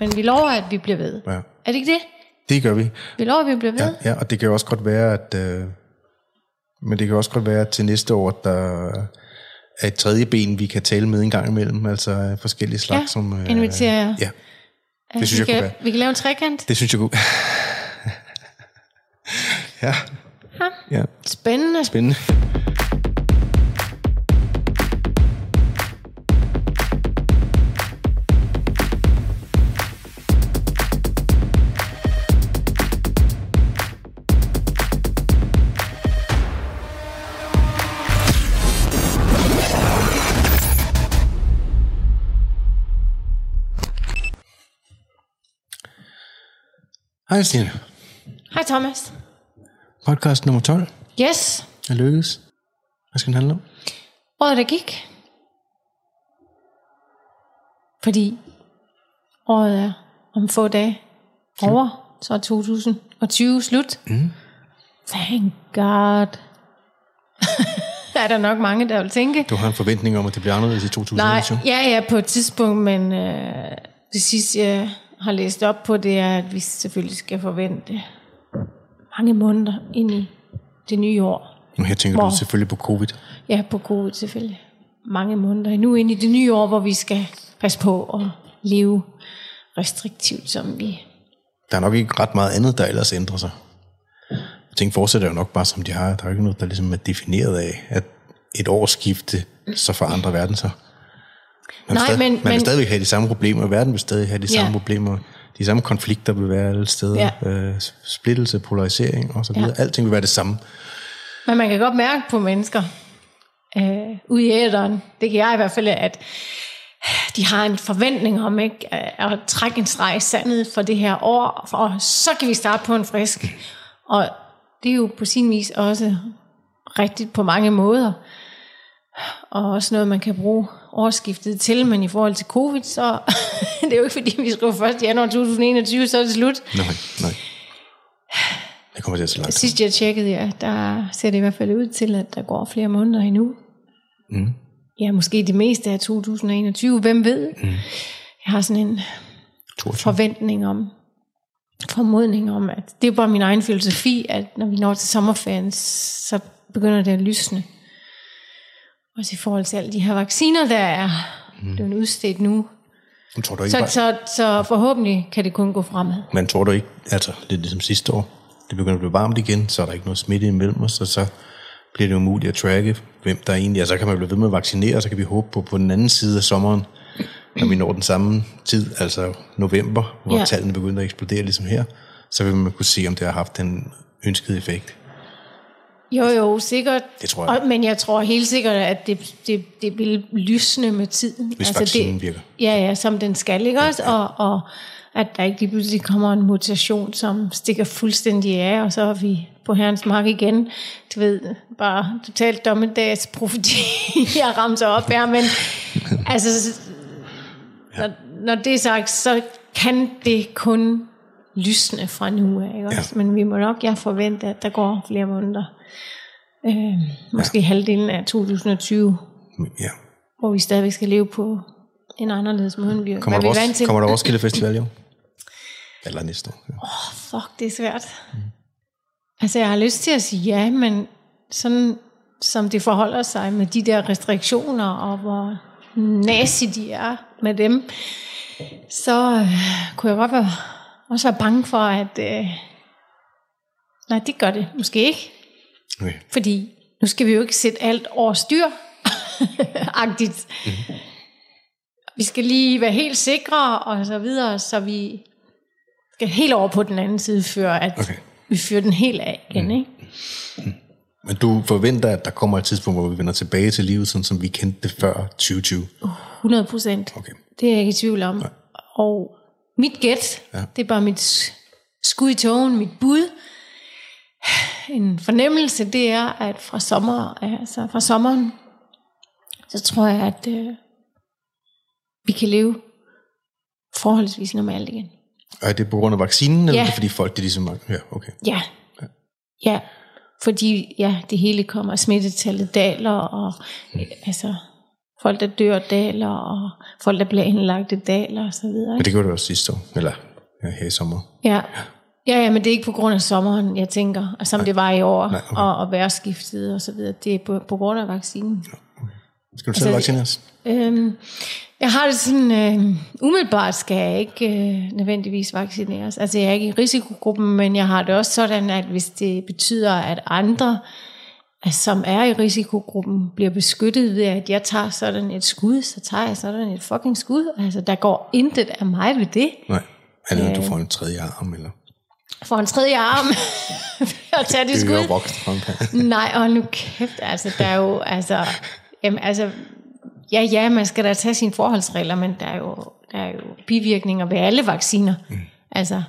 Men vi lover, at vi bliver ved. Ja. Er det ikke det? Det gør vi. Vi lover, at vi bliver ved. Ja, ja, og det kan jo også godt være, at... Øh, men det kan også godt være, at til næste år, der er et tredje ben, vi kan tale med en gang imellem. Altså øh, forskellige slags. Ja, som, øh, inviterer. Ja, Ja, det synes vi jeg kan, kunne være. Vi kan lave en trekant. det synes jeg kunne... ja. Ja, Spændende. spændende. Hej Stine. Hej Thomas. Podcast nummer 12 Yes, er lykkedes. Hvad skal den handle om? året der gik. Fordi året er om få dage over, så er 2020 slut. Mm. Thank God. er der nok mange, der vil tænke. Du har en forventning om, at det bliver anderledes i Nej, 2020? ja, ja, på et tidspunkt, men øh, det sidste, jeg har læst op på, det er, at vi selvfølgelig skal forvente mange måneder ind i det nye år. Nu her tænker Hvor? du selvfølgelig på covid. Ja, på covid selvfølgelig. Mange måneder endnu ind i det nye år, hvor vi skal passe på at leve restriktivt, som vi... Der er nok ikke ret meget andet, der ellers ændrer sig. Ting fortsætter jo nok bare, som de har. Der er jo ikke noget, der ligesom er defineret af, at et årsskifte, så forandrer verden sig. Man, Nej, stadig, men- man vil men- stadig have de samme problemer. Verden vil stadig have de Ja. samme problemer. De samme konflikter vil være alle steder. Ja. Øh, splittelse, polarisering og så videre. Ja. Alting vil være det samme. Men man kan godt mærke på mennesker øh, ude i æderen, det kan jeg i hvert fald, at de har en forventning om ikke at at trække en streg i sandet for det her år, og så kan vi starte på en frisk. Og det er jo på sin vis også rigtigt på mange måder, og også noget, man kan bruge årsskiftet til, men i forhold til covid, så det er jo ikke fordi, vi skriver 1. januar 2021, så er det slut. Nej, nej. Det kommer til at se langt. Sidst jeg tjekkede, ja, der ser det i hvert fald ud til, at der går flere måneder endnu. Mm. Ja, måske det meste af 2021. Hvem ved? Mm. Jeg har sådan en 22. forventning om, formodning om, at det er bare min egen filosofi, at når vi når til sommerferien, så begynder det at lysne. Også i forhold til alle de her vacciner, der er mm. blevet udstedt nu. Men tror du ikke Så, bare, så, så forhåbentlig kan det kun gå fremad. Men tror du ikke, altså lidt ligesom sidste år, det begynder at blive varmt igen, så er der ikke noget smitte imellem os, og så bliver det umuligt at tracke, hvem der egentlig er. Så kan man blive ved med at vaccinere, og så kan vi håbe på, på den anden side af sommeren, når vi når den samme tid, altså november, hvor Ja. ja. tallene begynder at eksplodere ligesom her, så vil man kunne se, om det har haft den ønskede effekt. Jo, jo, sikkert. Det tror jeg. Og, men jeg tror helt sikkert, at det, det, det vil lysne med tiden. Hvis vaccinen det, virker. Ja, ja, som den skal, ikke også? Og, og at der ikke lige pludselig kommer en mutation, som stikker fuldstændig af, og så er vi på herrens mark igen. Du ved, bare totalt dommedags profeti, jeg ramser op her, men altså, når, når det er sagt, så kan det kun lysne fra nu af, ikke også? Ja. Men vi må nok, jeg forvente, at der går flere måneder. Øh, måske ja. halvdelen af 2020, Ja. hvor vi stadigvæk skal leve på en anderledes måde, end vi, Kommer, der er også, til. kommer der Roskilde Festival i år? Eller næste år? Ja. Fuck, det er svært. Mm. Altså, jeg har lyst til at sige ja, men sådan som det forholder sig med de der restriktioner, og hvor nazi de er med dem, så øh, kunne jeg godt være, også være bange for, at øh, nej, det gør det måske ikke. Okay. Fordi nu skal vi jo ikke sætte alt over styr. Agtigt. Mm-hmm. Vi skal lige være helt sikre og så videre, så vi skal helt over på den anden side, før at Okay. vi fyrer den helt af igen. Ikke? Men du forventer, at der kommer et tidspunkt, hvor vi vender tilbage til livet, sådan som vi kendte det før 2020? 100 procent. Okay. Det er jeg ikke i tvivl om. Og mit gæt, ja. Det er bare mit skud i togen, mit bud. En fornemmelse, det er, at fra, sommer, altså fra sommeren, så tror jeg, at øh, vi kan leve forholdsvis normalt igen. Og er det på grund af vaccinen, eller Ja. er det fordi folk, det ligesom... Ja, okay. Ja. Ja, fordi ja, det hele kommer, smittetallet daler, og øh, altså, folk, der dør daler, og folk, der bliver indlagt daler og så videre. Men Ikke? det gjorde det også sidste år, eller ja, her i sommer. Ja. Ja, ja, men det er ikke på grund af sommeren, jeg tænker, og som det var i år, Nej, okay. og, og vejrskiftet og så videre. Det er på, på grund af vaccinen. Skal du selv Altså, vaccineres? Øhm, jeg har det sådan, øh, umiddelbart skal jeg ikke øh, nødvendigvis vaccineres. Altså jeg er ikke i risikogruppen, men jeg har det også sådan, at hvis det betyder, at andre, altså, som er i risikogruppen, bliver beskyttet ved, at jeg tager sådan et skud, så tager jeg sådan et fucking skud. Altså der går intet af mig ved det. Nej. Eller du får en tredje arm, eller For en tredje arm at tage det skud. Nej, og nu kæft, altså der er jo, altså, jamen, altså, ja, ja, man skal da tage sine forholdsregler, men der er jo, der er jo bivirkninger ved alle vacciner. Mm. Altså,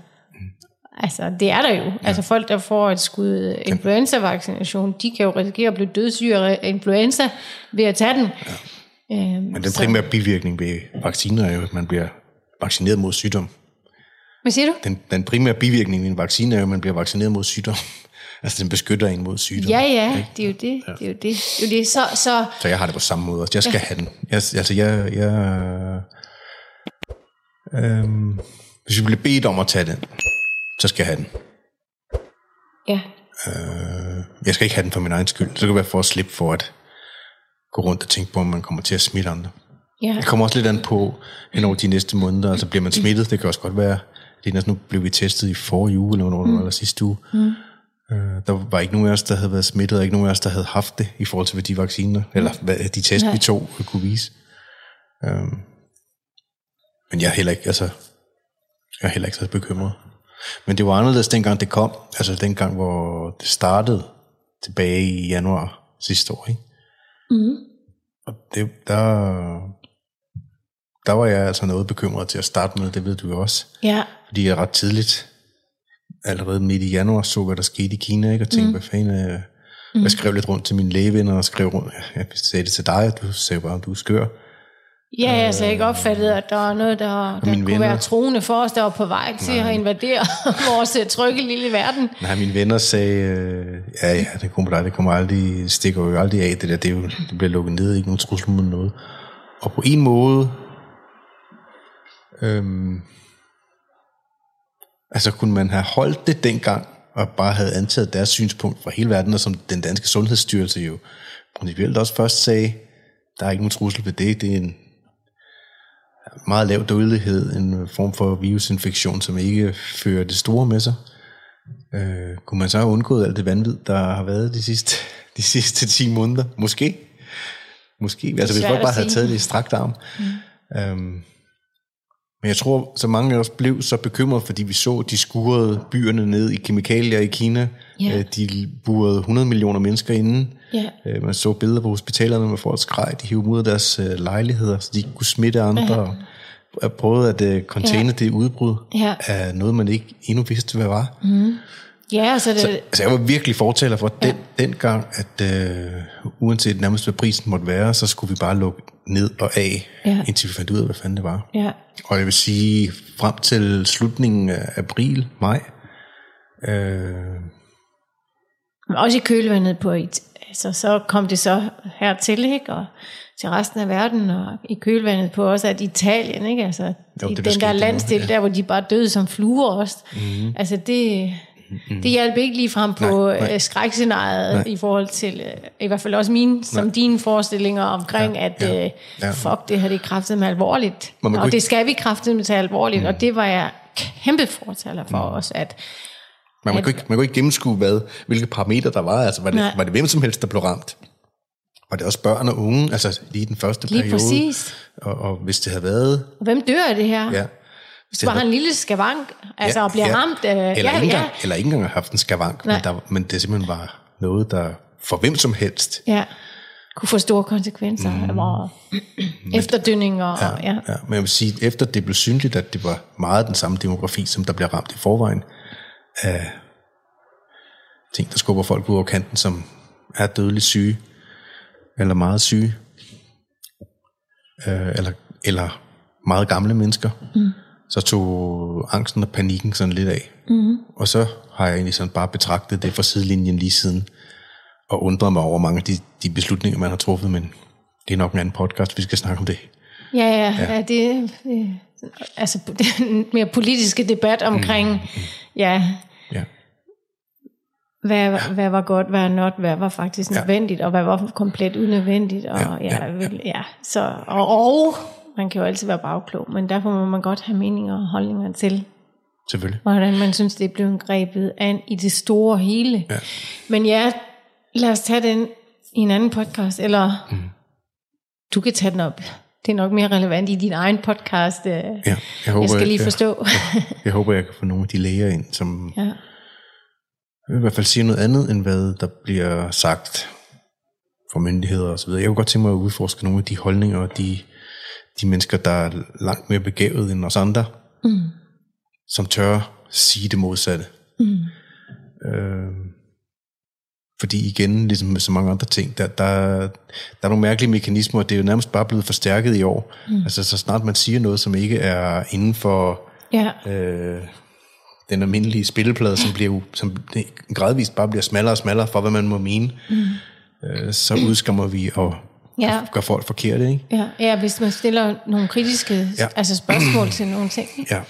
altså, det er der jo. Ja. Altså folk, der får et skud influenza-vaccination, de kan jo risikere at blive dødssyge af influenza ved at tage den. Ja. Øhm, Men den primære bivirkning ved vacciner er jo, at man bliver vaccineret mod sygdom. Hvad siger du? Den, den primære bivirkning ved en vaccine er jo, at man bliver vaccineret mod sygdom. altså, den beskytter en mod sygdom. Ja, ja, det er jo det. Det er jo det. det, er jo det. Så, så, Så jeg har det på samme måde. Jeg skal ja. have den. Jeg, altså, jeg... jeg øhm, hvis vi bliver bedt om at tage den, så skal jeg have den. ja, Øh, jeg skal ikke have den for min egen skyld. Så kan det være for at slippe for at gå rundt og tænke på, om man kommer til at smitte andre. ja, Det kommer også lidt an på hen over de næste måneder. Altså bliver man smittet, det kan også godt være. Det er, nu blev vi testet i forrige uge, eller, mm. eller sidste uge. Mm. Øh, der var ikke nogen af os, der havde været smittet, og ikke nogen af os, der havde haft det, i forhold til, hvad de vacciner, eller hvad de test, Nej. vi tog, kunne vise. Øhm, men jeg er heller ikke, altså, jeg er heller ikke så bekymret. Men det var anderledes dengang det kom, altså dengang, hvor det startede tilbage i januar sidste år, ikke? mm, Og det, der, der var jeg altså noget bekymret til at starte med, det ved du jo også. ja, Fordi jeg ret tidligt, allerede midt i januar, så hvad der skete i Kina, ikke? og tænkte, mm. hvad fanden... Øh, mm. Jeg skrev lidt rundt til mine lægevenner, og skrev rundt, jeg sagde det til dig, og du sagde bare, du er skør. Ja, jeg har ikke opfattet, at der var noget, der, der kunne venner- være troende for os, der var på vej til at invadere vores øh, trygge lille verden. Nej, mine venner sagde, øh, ja, ja, det kommer dig, det kommer aldrig, det stikker jo aldrig af, det der, det, jo, det bliver lukket ned, ikke nogen trussel mod noget. Og på en måde, øhm, altså kunne man have holdt det dengang, og bare havde antaget deres synspunkt fra hele verden, og som den danske sundhedsstyrelse jo principielt også først sagde, der er ikke nogen trussel ved det, det er en meget lav dødelighed, en form for virusinfektion, som ikke fører det store med sig. Øh, kunne man så have undgået alt det vanvid, der har været de sidste, de sidste 10 måneder? Måske. Måske. Altså hvis folk bare havde taget det i strakt arm. Mm. Øhm, men jeg tror, så mange af os blev så bekymrede, fordi vi så, de skurede byerne ned i kemikalier i Kina. Ja. Øh, de burede 100 millioner mennesker inde. Ja. Øh, man så billeder på hospitalerne med folk skreg, de hiv ud af deres øh, lejligheder, så de ikke kunne smitte andre. Ja. Og prøvede at containe ja. det udbrud Ja. af noget, man ikke endnu vidste, hvad var. Ja, altså det, Så, altså jeg var virkelig fortaler for ja. den, dengang, at øh, uanset nærmest hvad prisen måtte være, så skulle vi bare lukke ned og af, Ja. indtil vi fandt ud af, hvad fanden det var. ja, Og jeg vil sige, frem til slutningen af april, maj, øh, Men også i kølvandet på, et- altså så kom det så hertil, ikke? Og til resten af verden, og i kølvandet på også at Italien, ikke? Altså, Jo, det, der den der nu, landsdel, ja. der hvor de bare døde som fluer også. Mm-hmm. Altså det, mm-hmm. det hjalp ikke lige frem på Nej, nej. nej, skrækscenariet Nej. i forhold til, øh, i hvert fald også mine, som dine forestillinger omkring, ja, at ja, ja, ja. fuck, det har det kraftet med alvorligt. Og det skal vi kraftet med tage alvorligt, mm. og det var jeg kæmpe fortaler for mm. os, at man, man, kunne ikke, man kunne ikke gennemskue, hvad, hvilke parametre der var. Altså, var det, Nej. var det hvem som helst, der blev ramt? Var det også børn og unge, altså lige den første lige periode? præcis, Og, og hvis det havde været... og hvem dør af det her? Ja, hvis det Bare havde en lille skavank, altså ja, bliver ja. ramt. Øh, eller, ja, ikke ja. engang, eller ikke engang har haft en skavank, men, der, men det simpelthen var noget, der for hvem som helst. ja, kunne få store konsekvenser. Mm. Hvor efterdønninger. og, ja. Ja, men jeg vil sige, efter det blev synligt, at det var meget den samme demografi, som der bliver ramt i forvejen af ting, der skubber folk ud over kanten, som er dødeligt syge, eller meget syge, øh, eller, eller meget gamle mennesker, mm. Så tog angsten og panikken sådan lidt af. Mm. Og så har jeg egentlig sådan bare betragtet det fra sidelinjen lige siden, og undret mig over mange af de, de beslutninger, man har truffet, men det er nok en anden podcast, vi skal snakke om det. Ja, ja, ja. ja det, det altså den mere politiske debat omkring, mm. ja, Ja. hvad, hvad var godt, hvad er not, hvad var faktisk Ja. nødvendigt, og hvad var komplet unødvendigt, og Ja, ja, ja, ja, ja så, og, og man kan jo altid være bagklog, men derfor må man godt have meninger og holdninger til, Selvfølgelig. hvordan man synes, det er blevet grebet an i det store hele. Ja. Men ja, lad os tage den i en anden podcast, eller mm. du kan tage den op. Det er nok mere relevant i din egen podcast. øh. Ja, jeg, håber, jeg skal lige jeg, forstå. jeg håber, jeg kan få nogle af de læger ind, som ja. i hvert fald siger noget andet, end hvad der bliver sagt fra myndigheder videre. Jeg kunne godt tænke mig at udforske nogle af de holdninger og de, de mennesker, der er langt mere begavet end os andre, mm. som tør sige det modsatte. Mm. Øh, fordi igen, ligesom med så mange andre ting, der, der, der er nogle mærkelige mekanismer, og det er jo nærmest bare blevet forstærket i år. Mm. Altså så snart man siger noget, som ikke er inden for Ja. øh, den almindelige spilleplade, som, bliver, som gradvist bare bliver smallere og smallere for, hvad man må mene, mm. øh, så udskammer vi og Ja. gør folk forkerte, ikke? Ja, ja, hvis man stiller nogle kritiske Ja. altså spørgsmål til nogle ting. ikke? Ja.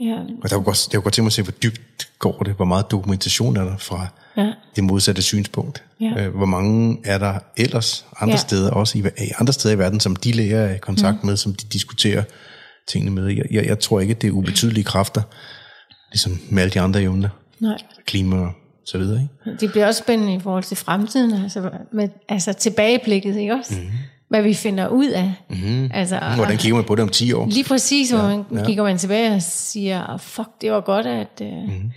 Ja, Og der kunne godt, jeg kunne godt tænke mig at se, hvor dybt går det, hvor meget dokumentation er der fra ja, det modsatte synspunkt. Ja. Øh, hvor mange er der ellers andre Ja. steder, også i, i andre steder i verden, som de læger er i kontakt mm. med, som de diskuterer tingene med. Jeg, jeg, jeg tror ikke, det er ubetydelige kræfter, ligesom med alle de andre emner, nej. klima og så videre. Ikke? Det bliver også spændende i forhold til fremtiden, altså, med, altså tilbageblikket, ikke også? Mm. Hvad vi finder ud af. Mm. Altså, Hvordan kigger man på det om 10 år? Lige præcis, hvor man ja. kigger man tilbage og siger, fuck, det var godt, at uh, mm.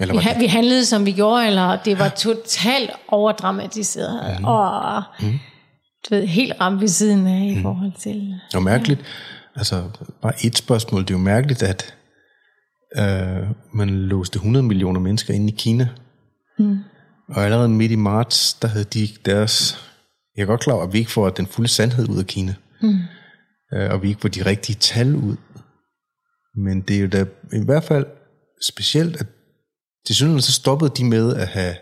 Eller vi, ha- vi handlede, som vi gjorde, eller det var totalt overdramatiseret, mm. og Mhm. du ved, helt ramt ved siden af i forhold til... Det jo mærkeligt. Altså, bare et spørgsmål. Det er jo mærkeligt, at øh, man låste 100 millioner mennesker inde i Kina. Mm. Og allerede midt i marts, der havde de deres... Jeg er godt klar over, at vi ikke får den fulde sandhed ud af Kina. Mm. Øh, og vi ikke får de rigtige tal ud. Men det er jo da i hvert fald specielt, at til synligheden så stoppede de med at have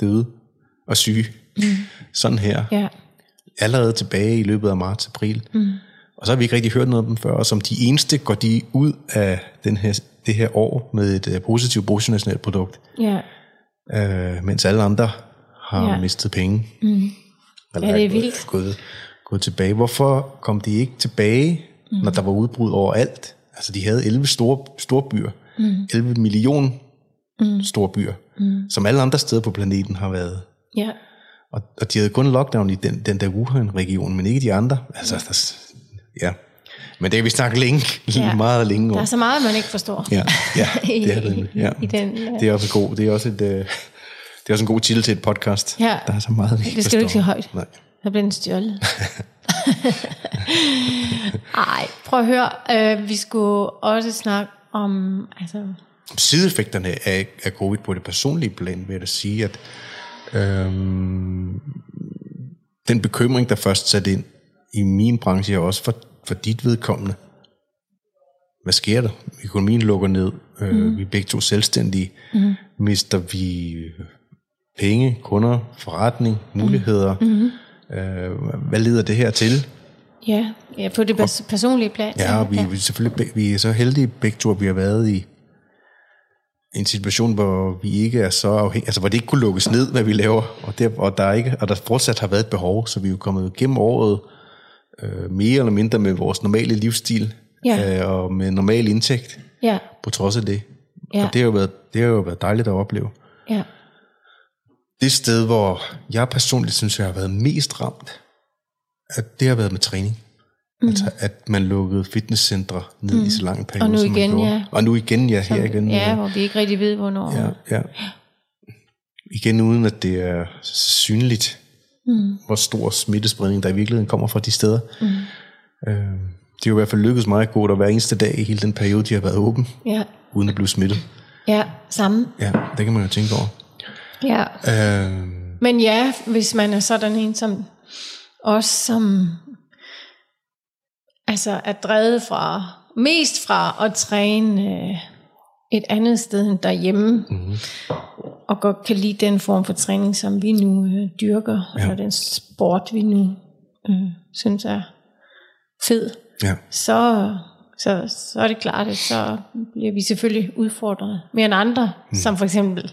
døde og syge. Mm. Sådan her Ja, allerede tilbage i løbet af marts-april. Mm. Og så har vi ikke rigtig hørt noget om dem før, og som de eneste går de ud af den her, det her år med et uh, positivt bruttonationalprodukt, ja. Uh, mens alle andre har ja. Ja. mistet penge. Mm. Eller Ja, det er gået- vildt. Gået, gået tilbage. Hvorfor kom de ikke tilbage, mm. når der var udbrud overalt? Altså, de havde 11 store, store byer. Mm. 11 millioner mm. store byer, mm. som alle andre steder på planeten har været. ja. Og, og de havde kun lockdown i den, den der Wuhan-region, men ikke de andre. Altså, der, ja. Men det kan vi snakke længe, ja. Ja. meget længe Der om. er så meget, man ikke forstår. Ja, ja, det er det. Ja. i den, øh. Det er også god. Det er også et, øh, det er også en god titel til et podcast. Ja. Der er så meget, vi ikke Det skal du ikke forstår. sige højt. Nej. Så bliver den stjålet. Ej, prøv at høre. Øh, vi skulle også snakke om... Altså, Sideeffekterne af, af covid på det personlige plan, vil jeg da sige, at øhm, den bekymring, der først satte ind i min branche, og også for, for dit vedkommende, hvad sker der? Økonomien lukker ned, øh, mm. vi er begge to selvstændige, mm. mister vi penge, kunder, forretning, muligheder, mm. øh, hvad leder det her til? ja, ja, på det pers- personlige plan. Ja, og vi, vi, er selvfølgelig, vi er så heldige begge to, at vi har været i en situation, hvor vi ikke er så afhængige, altså hvor det ikke kunne lukkes ned, hvad vi laver, og der, og der, er ikke, og der fortsat har været et behov, så vi er jo kommet gennem året øh, mere eller mindre med vores normale livsstil, Ja. øh, og med normal indtægt, Ja, på trods af det. Ja. Og det har, jo været, det har jo været dejligt at opleve. ja, Det sted, hvor jeg personligt synes, jeg har været mest ramt, at det har været med træning. Mm. Altså, at man lukkede fitnesscentre ned mm. i så lang en periode, Og nu som man igen, gjorde. ja. Og nu igen, ja, her igen. ja, hvor vi ikke rigtig ved, hvornår. ja, ja. Igen uden, at det er synligt, mm. hvor stor smittespredning, der i virkeligheden kommer fra de steder. Mm. Øh, det er jo i hvert fald lykkedes meget godt at hver eneste dag i hele den periode, de har været åben, ja, uden at blive smittet. ja samme. Ja, det kan man jo tænke over. Ja. Øh, Men ja, hvis man er sådan en som os, som altså er drevet fra, mest fra at træne øh, et andet sted end derhjemme, mm-hmm. og godt kan lide den form for træning, som vi nu øh, dyrker, Ja. eller den sport, vi nu øh, synes er fed, Ja. så, så, så er det klart, at så bliver vi selvfølgelig udfordret mere end andre, mm. som for eksempel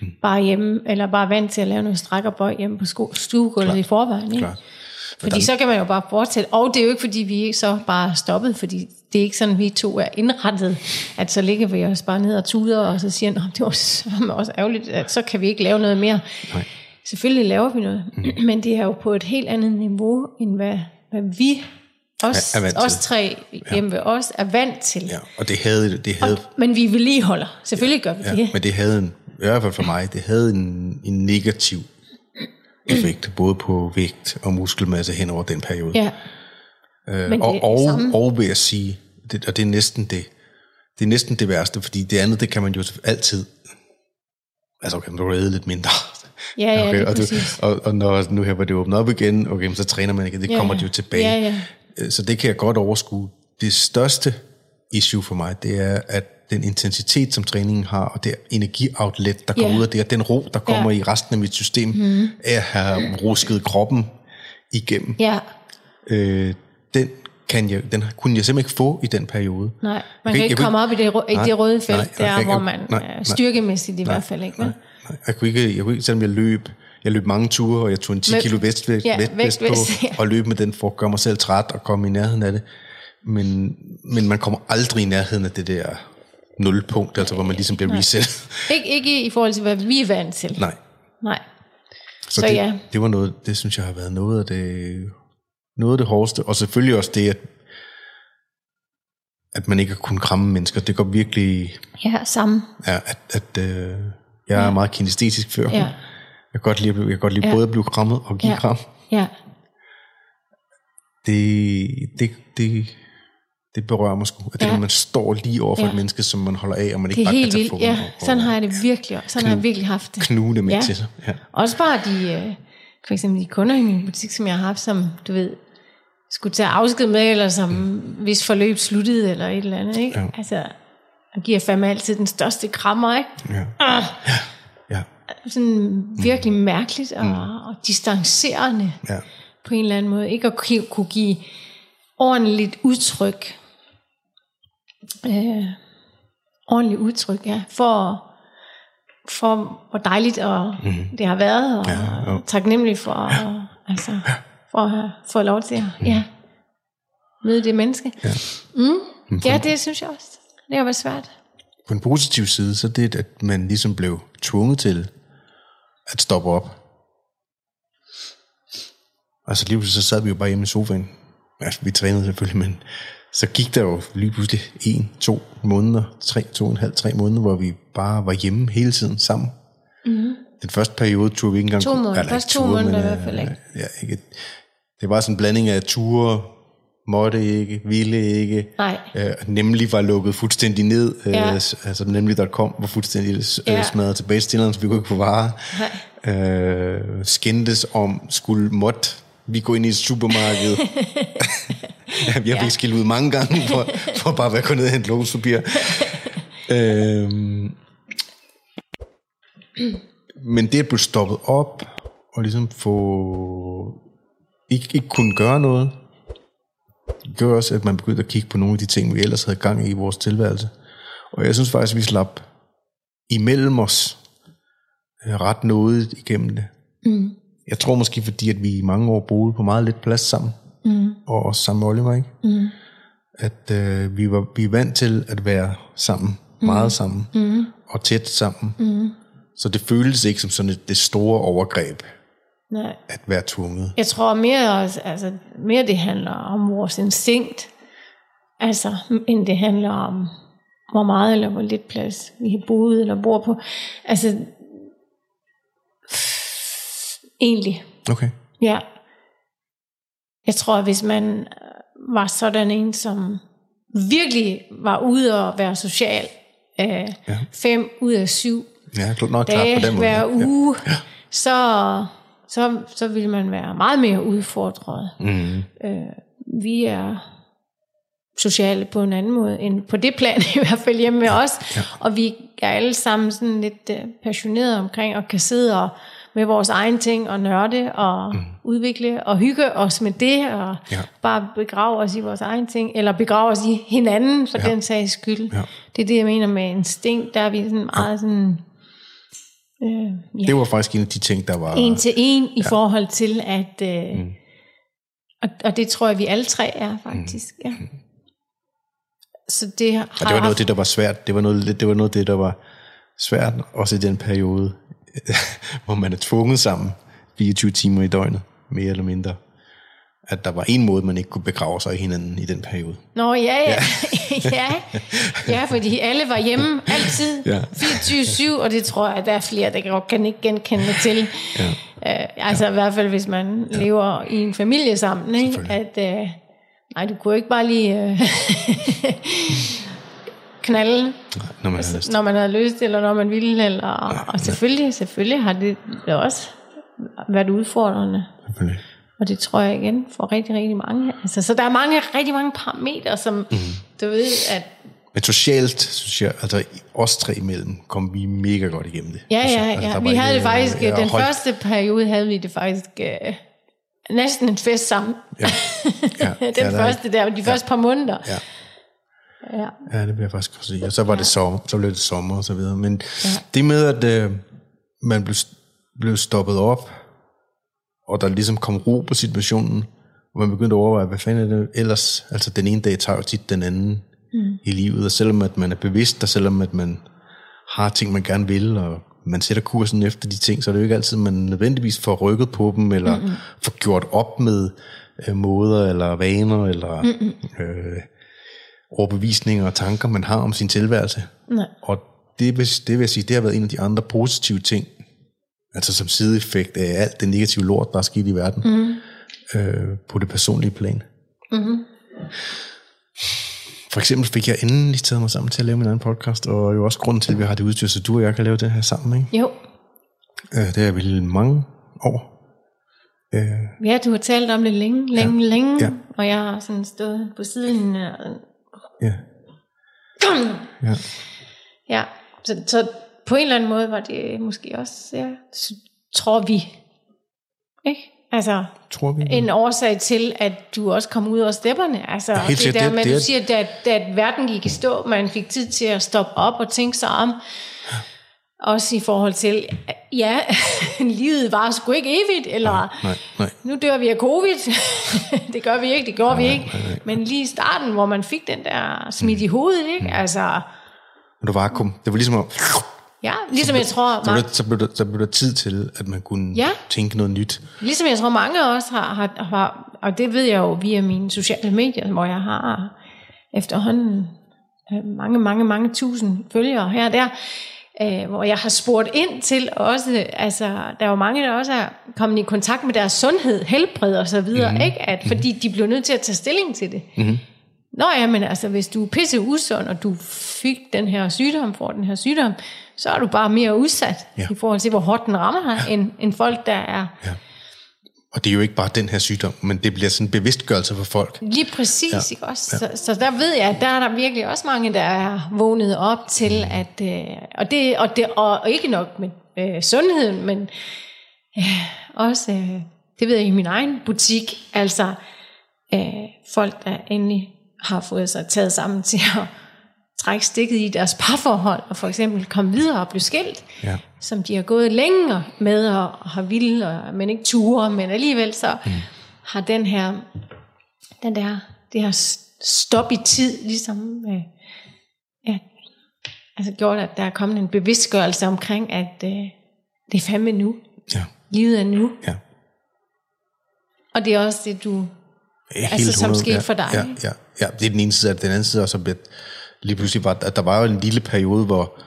mm. bare hjemme, eller bare vant til at lave noget stræk og bøj hjemme på sko- stuegulvet i forvejen. Ikke? Klart. Fordi så kan man jo bare fortsætte. Og det er jo ikke, fordi vi så bare stoppet, fordi det er ikke sådan, vi to er indrettet, at så ligger vi os bare ned og tuder, og så siger, at det var sørme også ærgerligt, at så kan vi ikke lave noget mere. Nej. Selvfølgelig laver vi noget, mm. men det er jo på et helt andet niveau, end hvad, hvad vi, os, Er- er os tre hjemme ved os, er vant til. Ja, og det havde, det havde, Men vi vedligeholder. Selvfølgelig gør vi ja, det. men det havde en, i hvert fald for mig, det havde en, en negativ effekt, både på vægt og muskelmasse hen over den periode. Ja. Øh, Men og, og, samme. og vil jeg sige, det, og det er næsten det, det er næsten det værste, fordi det andet, det kan man jo altid, altså okay, kan redde lidt mindre. Ja, ja, lige og, du, og, og når nu her var det åbnet op igen, okay, så træner man ikke, det Ja, kommer ja. det jo tilbage. Ja, ja. Øh, Så det kan jeg godt overskue. Det største issue for mig, det er, at den intensitet, som træningen har, og det energioutlet, der kommer Ja. ud af det, og den ro, der kommer Ja. i resten af mit system, mm. at have rusket kroppen igennem, Ja, øh, den, kan jeg, den kunne jeg simpelthen ikke få i den periode. nej. Man Jeg kan, ikke kunne komme op i det, i Nej, det røde felt, nej, der kan- hvor man nej, er nej. styrkemæssigt i hvert fald. ikke. vel? Nej, Jeg kunne ikke, jeg kunne ikke, selvom jeg løb, jeg løb mange ture, og jeg tog en 10 Med- kilo vestvægt, ja, ja, vest på, vægtvest, ja. og løb med den for at gøre mig selv træt og komme i nærheden af det. Men, men man kommer aldrig i nærheden af det der nulpunkt, altså hvor man ligesom bliver reset. Ikke, ikke i forhold til, hvad vi er vant til. Nej. Nej. Så, Så det, ja. det var noget, det synes jeg har været noget af det, noget af det hårdeste. Og selvfølgelig også det, at, at man ikke har kunnet kramme mennesker. Det går virkelig, Ja, samme. ja, at, at øh, jeg er meget kinestetisk før. Ja. Jeg kan godt lide, jeg kan godt lide Ja. både at blive krammet og give Ja. kram. Ja. det, det, det, det berører mig sgu. At det, Ja. ja. når man står lige over for Ja. ja. et menneske, som man holder af, og man ikke Det er bare kan tage vildt. Ja, og, sådan har jeg det virkelig. Sådan har jeg virkelig haft det. knuge det med Ja. til sig. Ja. Også bare de, øh, for eksempel de kunder i min butik, som jeg har haft, som du ved, skulle tage afsked med, eller som hvis forløb sluttede, eller et eller andet. Ikke? Ja. Altså, jeg giver fandme altid den største krammer, ikke? Ja. Ah, Ja. sådan virkelig mærkeligt og, og distancerende Ja. på en eller anden måde. Ikke at kunne give ordentligt udtryk. Øh, ordentligt udtryk, ja. For, for hvor dejligt og mm. det har været, og Ja, jo. taknemmelig for, og, altså, for at have fået lov til at ja, møde det menneske. Ja. Mm. Ja, det synes jeg også. Det har været svært. På en positiv side, så det, at man ligesom blev tvunget til at stoppe op. Altså lige så sad vi jo bare hjemme i sofaen. Altså, vi trænede selvfølgelig, men så gik der jo lige pludselig en, to måneder, tre, to og en halv, tre måneder, hvor vi bare var hjemme hele tiden sammen. Mm. Den første periode turde vi ikke engang... To måneder. Først to måneder men, i hvert øh, fald, ikke? Ja, ikke. Det var sådan en blanding af ture, måtte ikke, ville ikke, Nej. øh, nemlig var lukket fuldstændig ned, øh, Ja. altså nemlig.com var fuldstændig øh, Ja. smadret tilbage til så vi kunne ikke få varer. Nej. Øh, skændtes om, skulle måtte vi gå ind i et supermarked. ja, jeg fik skilt ud mange gange, for, for bare at være gået ned og hente lågspapir. øhm, men det at blive stoppet op, og ligesom få ikke, ikke kunne gøre noget, gjorde også, at man begyndte at kigge på nogle af de ting, vi ellers havde gang i i vores tilværelse. Og jeg synes faktisk, at vi slap imellem os øh, ret noget igennem det. Mm. Jeg tror måske, fordi at vi i mange år boede på meget lidt plads sammen, Mm. og også sammen med Oliver, ikke? Mm. at øh, vi, var, vi er vant til at være sammen, meget sammen, Mm. og tæt sammen. Mm. Så det føles ikke som sådan et, det store overgreb, Nej. at være tvunget. Jeg tror mere, også, altså, mere det handler om vores instinkt, altså, end det handler om, hvor meget eller hvor lidt plads vi har boet eller bor på. Altså, egentlig, Okay. ja. Jeg tror, at hvis man øh, var sådan en, som virkelig var ude og være social, øh, Ja. fem ud af syv Ja, klart nok klart dage på den måde. hver ja. uge, så, så, så vil man være meget mere udfordret. Mm. Øh, vi er sociale på en anden måde end på det plan, i hvert fald hjemme med os. Ja. Og vi er alle sammen sådan lidt uh, passionerede omkring, og kan sidde og med vores egen ting og nørde og mm. udvikle og hygge os med det og Ja. bare begrave os i vores egen ting, eller begrave os i hinanden for Ja. den sags skyld. Ja. Det er det, jeg mener med instinkt. Der er vi sådan meget sådan... Øh, ja, Det var faktisk en af de ting, der var... en til en i forhold til, at... Øh, mm. og, og det tror jeg, vi alle tre er faktisk. Ja. Så det har Og det var noget af det, der var svært. Det var noget, det var noget af det, der var svært, også i den periode, hvor man er tvunget sammen 24 timer i døgnet, mere eller mindre. At der var en måde, man ikke kunne begrave sig i hinanden i den periode. Nå, ja, ja. ja. ja, fordi alle var hjemme altid, Ja. 24-7, og det tror jeg, der er flere, der godt kan ikke genkende til. Ja. Uh, altså i hvert fald, hvis man ja. lever i en familie sammen, ikke? at uh, nej, du kunne ikke bare lige uh, knalde, Når man lyst. når man havde lyst, eller når man ville, eller, og selvfølgelig, selvfølgelig har det også været udfordrende. Selvfølgelig. Og det tror jeg igen for rigtig, rigtig mange. Altså, så der er mange, rigtig mange parametre, som mm. du ved, at Men socialt, synes jeg, altså os tre imellem, kom vi mega godt igennem det. ja, altså, ja, altså, ja. der Vi havde det faktisk, øh, den holdt- første periode havde vi det faktisk øh, næsten en fest sammen. Ja, ja, den ja, der- første der, de første par måneder. Ja. Ja. Ja, det jeg faktisk også sige. Og så var det sommer, så blev det sommer og så videre. Men ja. det med, at øh, man blev, blev stoppet op, og der ligesom kom ro på situationen, og man begyndte at overveje, hvad fanden er det ellers? Altså, den ene dag tager jo tit den anden mm. i livet, og selvom at man er bevidst, og selvom at man har ting, man gerne vil, og man sætter kursen efter de ting, så er det jo ikke altid, man nødvendigvis får rykket på dem, eller mm-hmm. får gjort op med øh, måder, eller vaner, eller mm-hmm. øh, overbevisninger og tanker, man har om sin tilværelse. Nej. Og det vil, det vil jeg sige, det har været en af de andre positive ting, altså som sideeffekt af alt det negative lort, der er sket i verden, mm. øh, på det personlige plan. Mm-hmm. For eksempel fik jeg endelig taget mig sammen til at lave min egen podcast, og jo også grunden til, at vi har det udstyr, så du og jeg kan lave det her sammen. Ikke? Jo. Øh, det har vi i mange år. Øh, Ja, du har talt om det længe, længe, ja. længe. Ja. Og jeg har sådan stået på siden. Ja. ja. ja, så, så på en eller anden måde var det måske også, ja, tror vi, ikke? Altså, Tror vi. en årsag til, at du også kom ud af stepperne. Altså, helt det der med, det du er- siger, da, da verden gik i stå, man fik tid til at stoppe op og tænke sig om. Også i forhold til, ja, livet var sgu ikke evigt, eller Nej, nej. nu dør vi af covid. det gør vi ikke, det gjorde vi ikke. nej, nej. Men lige i starten, hvor man fik den der smidt i hovedet, ikke? Altså, Men det var vakuum. Det var ligesom at... ja, ligesom jeg tror, Så blev, der, så, blev der, så blev der tid til, at man kunne Ja. tænke noget nyt. ligesom jeg tror mange af os har, har, har, og det ved jeg jo via mine sociale medier, hvor jeg har efterhånden øh, mange, mange, mange tusind følgere her og der, øh, hvor jeg har spurgt ind til også, altså der er jo mange, der også er kommet i kontakt med deres sundhed, helbred og så videre, mm-hmm. ikke? At, fordi de blev nødt til at tage stilling til det. Mm-hmm. Nå ja, men altså, hvis du er pisse usund, og du fik den her sygdom, får den her sygdom, så er du bare mere udsat Ja. ja. i forhold til, hvor hårdt den rammer her, end, end folk, der er Og det er jo ikke bare den her sygdom, men det bliver sådan en bevidstgørelse for folk. Lige præcis, ja. ikke også? Ja. Så, så der ved jeg, at der er der virkelig også mange, der er vågnet op til, at, øh, og, det, og, det, og ikke nok med øh, sundheden, men øh, også, øh, det ved jeg i min egen butik, altså øh, folk, der endelig har fået sig taget sammen til at trække stikket i deres parforhold, og for eksempel komme videre og blive skilt, Ja. som de har gået længere med og har ville, og, men ikke ture, men alligevel så mm. har den her, den der, det her stop i tid, ligesom, øh, ja, altså gjort, at der er kommet en bevidstgørelse omkring, at øh, det er fandme nu. Ja. Livet er nu. Ja. Og det er også det, du... Helt Altså, som 100, skete ja, for dig. Ja, ja, ja, det er den ene side, at den anden side også, at lige pludselig var, at der var jo en lille periode, hvor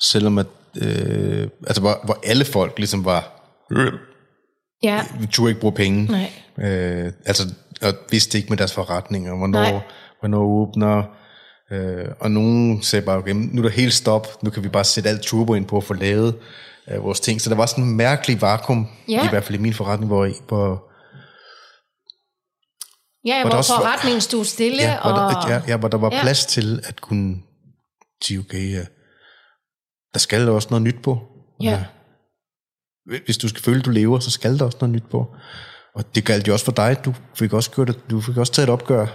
selvom at, øh, altså hvor, hvor alle folk ligesom var, Ja, vi turde ikke bruge penge, Nej. øh, altså, og vidste ikke med deres forretninger, hvornår, Nej. hvornår åbner, øh, og nogen sagde bare, okay, nu er der helt stop, nu kan vi bare sætte alt turbo ind på at få lavet øh, vores ting, så der var sådan en mærkelig vakuum, Ja. i hvert fald i min forretning, hvor, hvor ja der hvor også forretningen stod stille, Ja, hvor og... der, ja, ja, hvor der var Ja. ja. plads til at kunne sige, okay, ja, der skal der også noget nyt på. Ja. hvis du skal føle, at du lever, så skal der også noget nyt på. Og det galt jo også for dig. Du fik også, gjort du fik også taget et opgør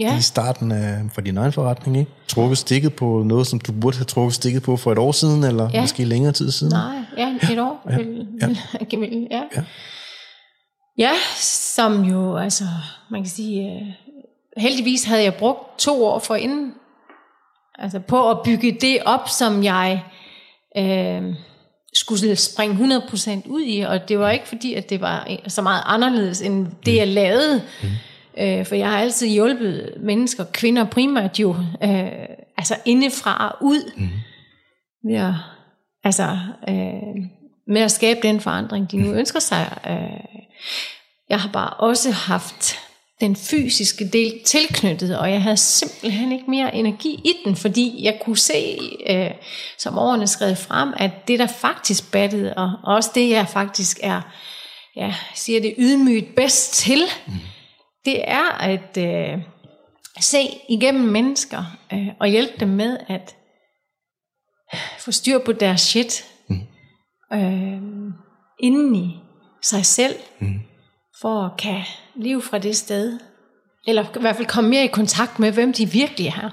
ja. i starten af, for din egen forretning, ikke? Trukket stikket på noget, som du burde have trukket stikket på for et år siden, eller ja. måske længere tid siden. Nej, ja, et år. Ja. Ja. ja. ja. ja, som jo, altså, man kan sige, uh, heldigvis havde jeg brugt to år for inden, altså på at bygge det op, som jeg uh, skulle springe 100% ud i, og det var ikke fordi, at det var så meget anderledes end det, jeg lavede. Mm. Øh, for jeg har altid hjulpet mennesker, kvinder primært jo, øh, altså indefra og ud. Mm. Ja, altså, øh, med at skabe den forandring, de nu mm. ønsker sig. Øh, jeg har bare også haft den fysiske del tilknyttet, og jeg havde simpelthen ikke mere energi i den, fordi jeg kunne se, øh, som årene skred frem, at det der faktisk battede, og også det jeg faktisk er, ja, siger det ydmygt bedst til, mm. det er at øh, se igennem mennesker øh, og hjælpe dem med at få styr på deres shit. Øh, inden i sig selv. Mm for at kan leve fra det sted, eller i hvert fald komme mere i kontakt med, hvem de virkelig er.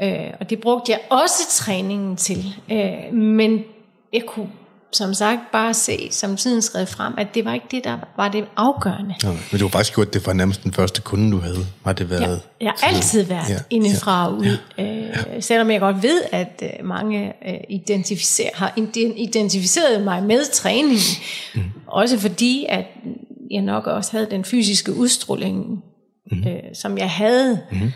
Ja. Øh, og det brugte jeg også træningen til. Øh, men jeg kunne som sagt bare se, som tiden skred frem, at det var ikke det, der var det afgørende. Ja, men du har faktisk gjort det for nærmest den første kunde, du havde. Har det været? Ja, jeg har altid været ja, indefra og ud. Ja, ja. Øh, selvom jeg godt ved, at øh, mange øh, identificer, har identificeret mig med træningen. Mm. Også fordi, at jeg nok også havde den fysiske udstråling, mm. øh, som jeg havde. Mm.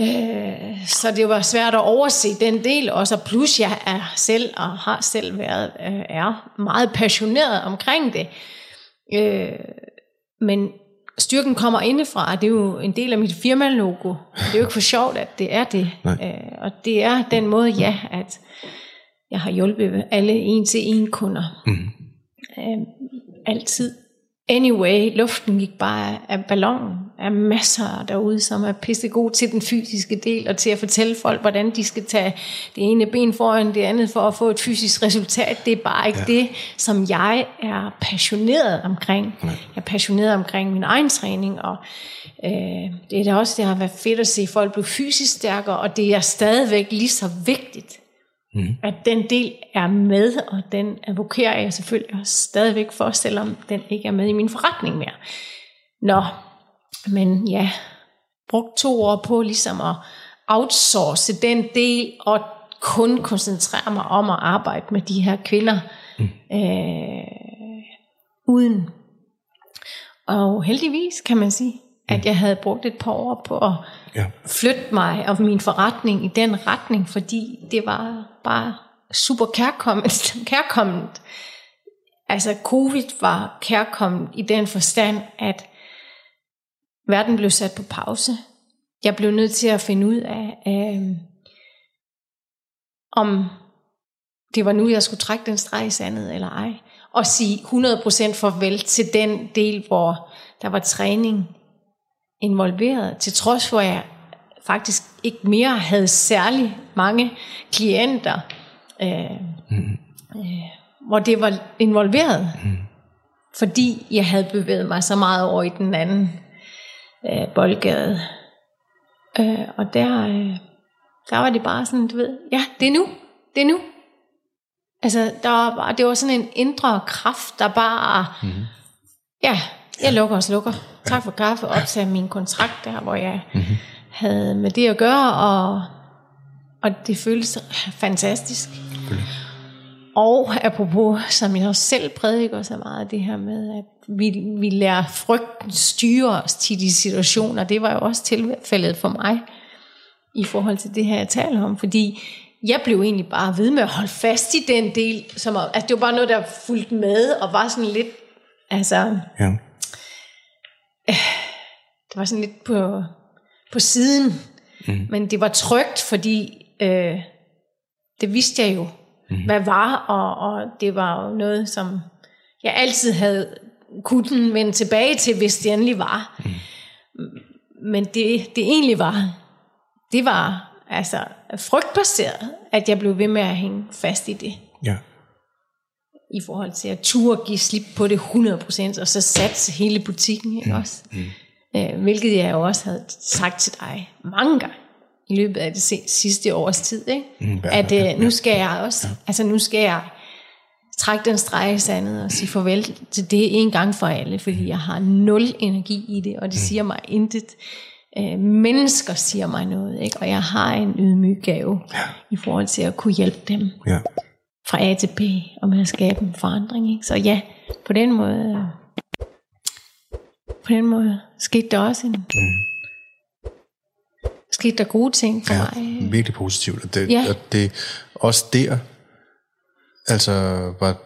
Øh, så det var svært at overse den del også, og plus jeg er selv, og har selv været, øh, er meget passioneret omkring det. Øh, men styrken kommer indefra, det er jo en del af mit firma-logo. Det er jo ikke for sjovt, at det er det. Øh, og det er den måde, ja, at jeg har hjulpet alle en-til-en kunder. Mm. Øh, altid Anyway, luften gik bare af ballonen. Er masser derude, som er pisse gode til den fysiske del, og til at fortælle folk, hvordan de skal tage det ene ben foran det andet, for at få et fysisk resultat. Det er bare ikke ja. det, som jeg er passioneret omkring. Ja. Jeg er passioneret omkring min egen træning, og øh, det er da også, det har været fedt at se folk blive fysisk stærkere, og det er stadigvæk lige så vigtigt Mm. At den del er med, og den advokerer jeg selvfølgelig også stadigvæk for, selvom den ikke er med i min forretning mere. Nå, men ja, brugt to år på ligesom at outsource den del, og kun koncentrere mig om at arbejde med de her kvinder, mm. øh, uden. Og heldigvis kan man sige, at mm. jeg havde brugt et par år på at ja. flytte mig og min forretning i den retning, fordi det var bare super kærkommet. kærkommet. Altså covid var kærkommet i den forstand, at verden blev sat på pause. Jeg blev nødt til at finde ud af, øh, om det var nu, jeg skulle trække den streg i sandet eller ej. Og sige 100% farvel til den del, hvor der var træning involveret, til trods for, at jeg faktisk ikke mere havde særlig mange klienter, øh, mm. øh, hvor det var involveret. Mm. Fordi jeg havde bevæget mig så meget over i den anden øh, boldgade. Øh, og der, øh, der var det bare sådan, du ved, ja, det er nu, det er nu. Altså, der var bare, det var sådan en indre kraft, der bare, mm. ja, jeg lukker og slukker. Tak for kaffe, opsagde min kontrakt der, hvor jeg mm-hmm. havde med det at gøre, og, og det føltes fantastisk. Og apropos, som jeg også selv prædiker så meget, det her med, at vi, vi lærer frygten styre os til de situationer, det var jo også tilfældet for mig, i forhold til det her, jeg taler om, fordi jeg blev egentlig bare ved med at holde fast i den del, som at, at det var bare noget, der fulgte med, og var sådan lidt, altså, ja. det var sådan lidt på, på siden, mm. men det var trygt, fordi øh, det vidste jeg jo, mm. hvad var, og, og det var jo noget, som jeg altid havde kunnet vende tilbage til, hvis det endelig var. Mm. Men det, det egentlig var, det var altså frygtbaseret, at jeg blev ved med at hænge fast i det. Ja. i forhold til at turde give slip på det 100%, og så satse hele butikken, ikke mm. også? Mm. Hvilket jeg jo også havde sagt til dig mange gange i løbet af det sidste års tid, ikke? Mm, at øh, nu skal jeg også, ja. altså nu skal jeg trække den streg i sandet og sige farvel til det en gang for alle, fordi jeg har nul energi i det, og det mm. siger mig intet. Øh, mennesker siger mig noget, ikke? og jeg har en ydmyg gave ja. i forhold til at kunne hjælpe dem ja. fra A til B, og med at skabe en forandring. Ikke? Så ja, på den måde, på den måde skete der også en, mm. Skete der gode ting for ja, mig. virkelig positivt. Det, ja. og det, også der, altså, var,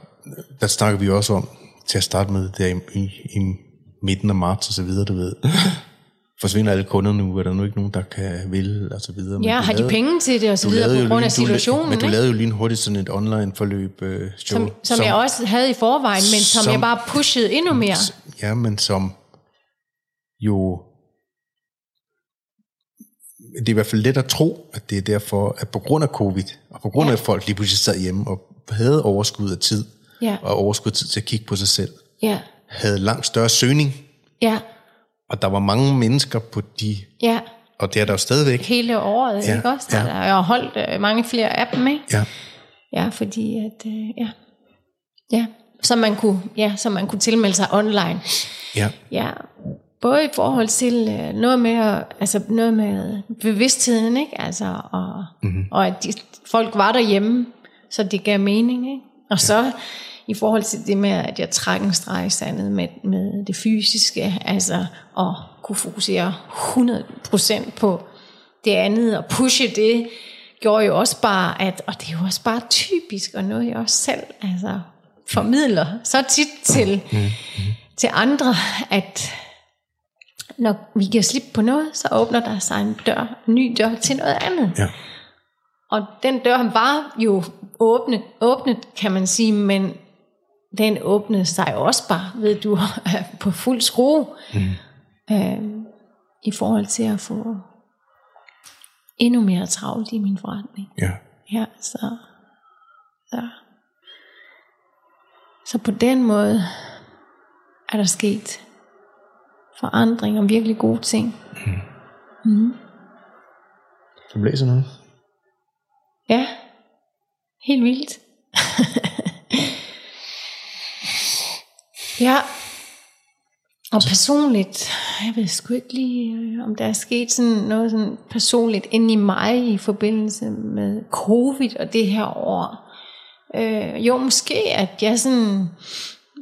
der snakker vi også om, til at starte med, der i, i, i midten af marts og så videre, du ved. forsvinder alle kunder nu, er der nu ikke nogen, der kan vil, og så videre. Men ja, har lavede, de penge til det, og så videre, på grund af situationen, Men du lavede jo lige hurtigt sådan et online forløb show. Som, som, som, jeg også havde i forvejen, men som, som jeg bare pushede endnu mere. Ja, men som jo... Det er i hvert fald let at tro, at det er derfor, at på grund af covid, og på grund ja. af, at folk lige pludselig sad hjemme og havde overskud af tid, ja. og overskud af tid til at kigge på sig selv, ja. havde langt større søgning. Ja og der var mange mennesker på de... Ja. Og det er der jo stadigvæk. Hele året, ja, ikke også? Der, ja. der, har holdt øh, mange flere af dem, ikke? Ja. Ja, fordi at... Øh, ja. Ja. Så man kunne, ja, så man kunne tilmelde sig online. Ja. Ja. Både i forhold til øh, noget med, altså noget med bevidstheden, ikke? Altså, og, mm-hmm. og at de, folk var derhjemme, så det gav mening, ikke? Og ja. så i forhold til det med, at jeg trækker en streg i sandet med, med det fysiske, altså at kunne fokusere 100% på det andet, og pushe det, gjorde jo også bare, at, og det er jo også bare typisk, og noget jeg også selv altså, formidler så tit til, til andre, at når vi giver slip på noget, så åbner der sig en dør, en ny dør til noget andet. Ja. Og den dør var jo åbnet, åbnet, kan man sige, men den åbnede sig også bare, ved du, på fuld skrue, mm. øh, i forhold til at få endnu mere travlt i min forretning. Ja. Ja, så, så, så på den måde er der sket forandring og virkelig gode ting. Mm. Mm. Du læser noget? Ja, helt vildt. Ja, og personligt, jeg ved sgu ikke lige, øh, om der er sket sådan noget sådan personligt inde i mig i forbindelse med covid og det her år. Øh, jo, måske at jeg sådan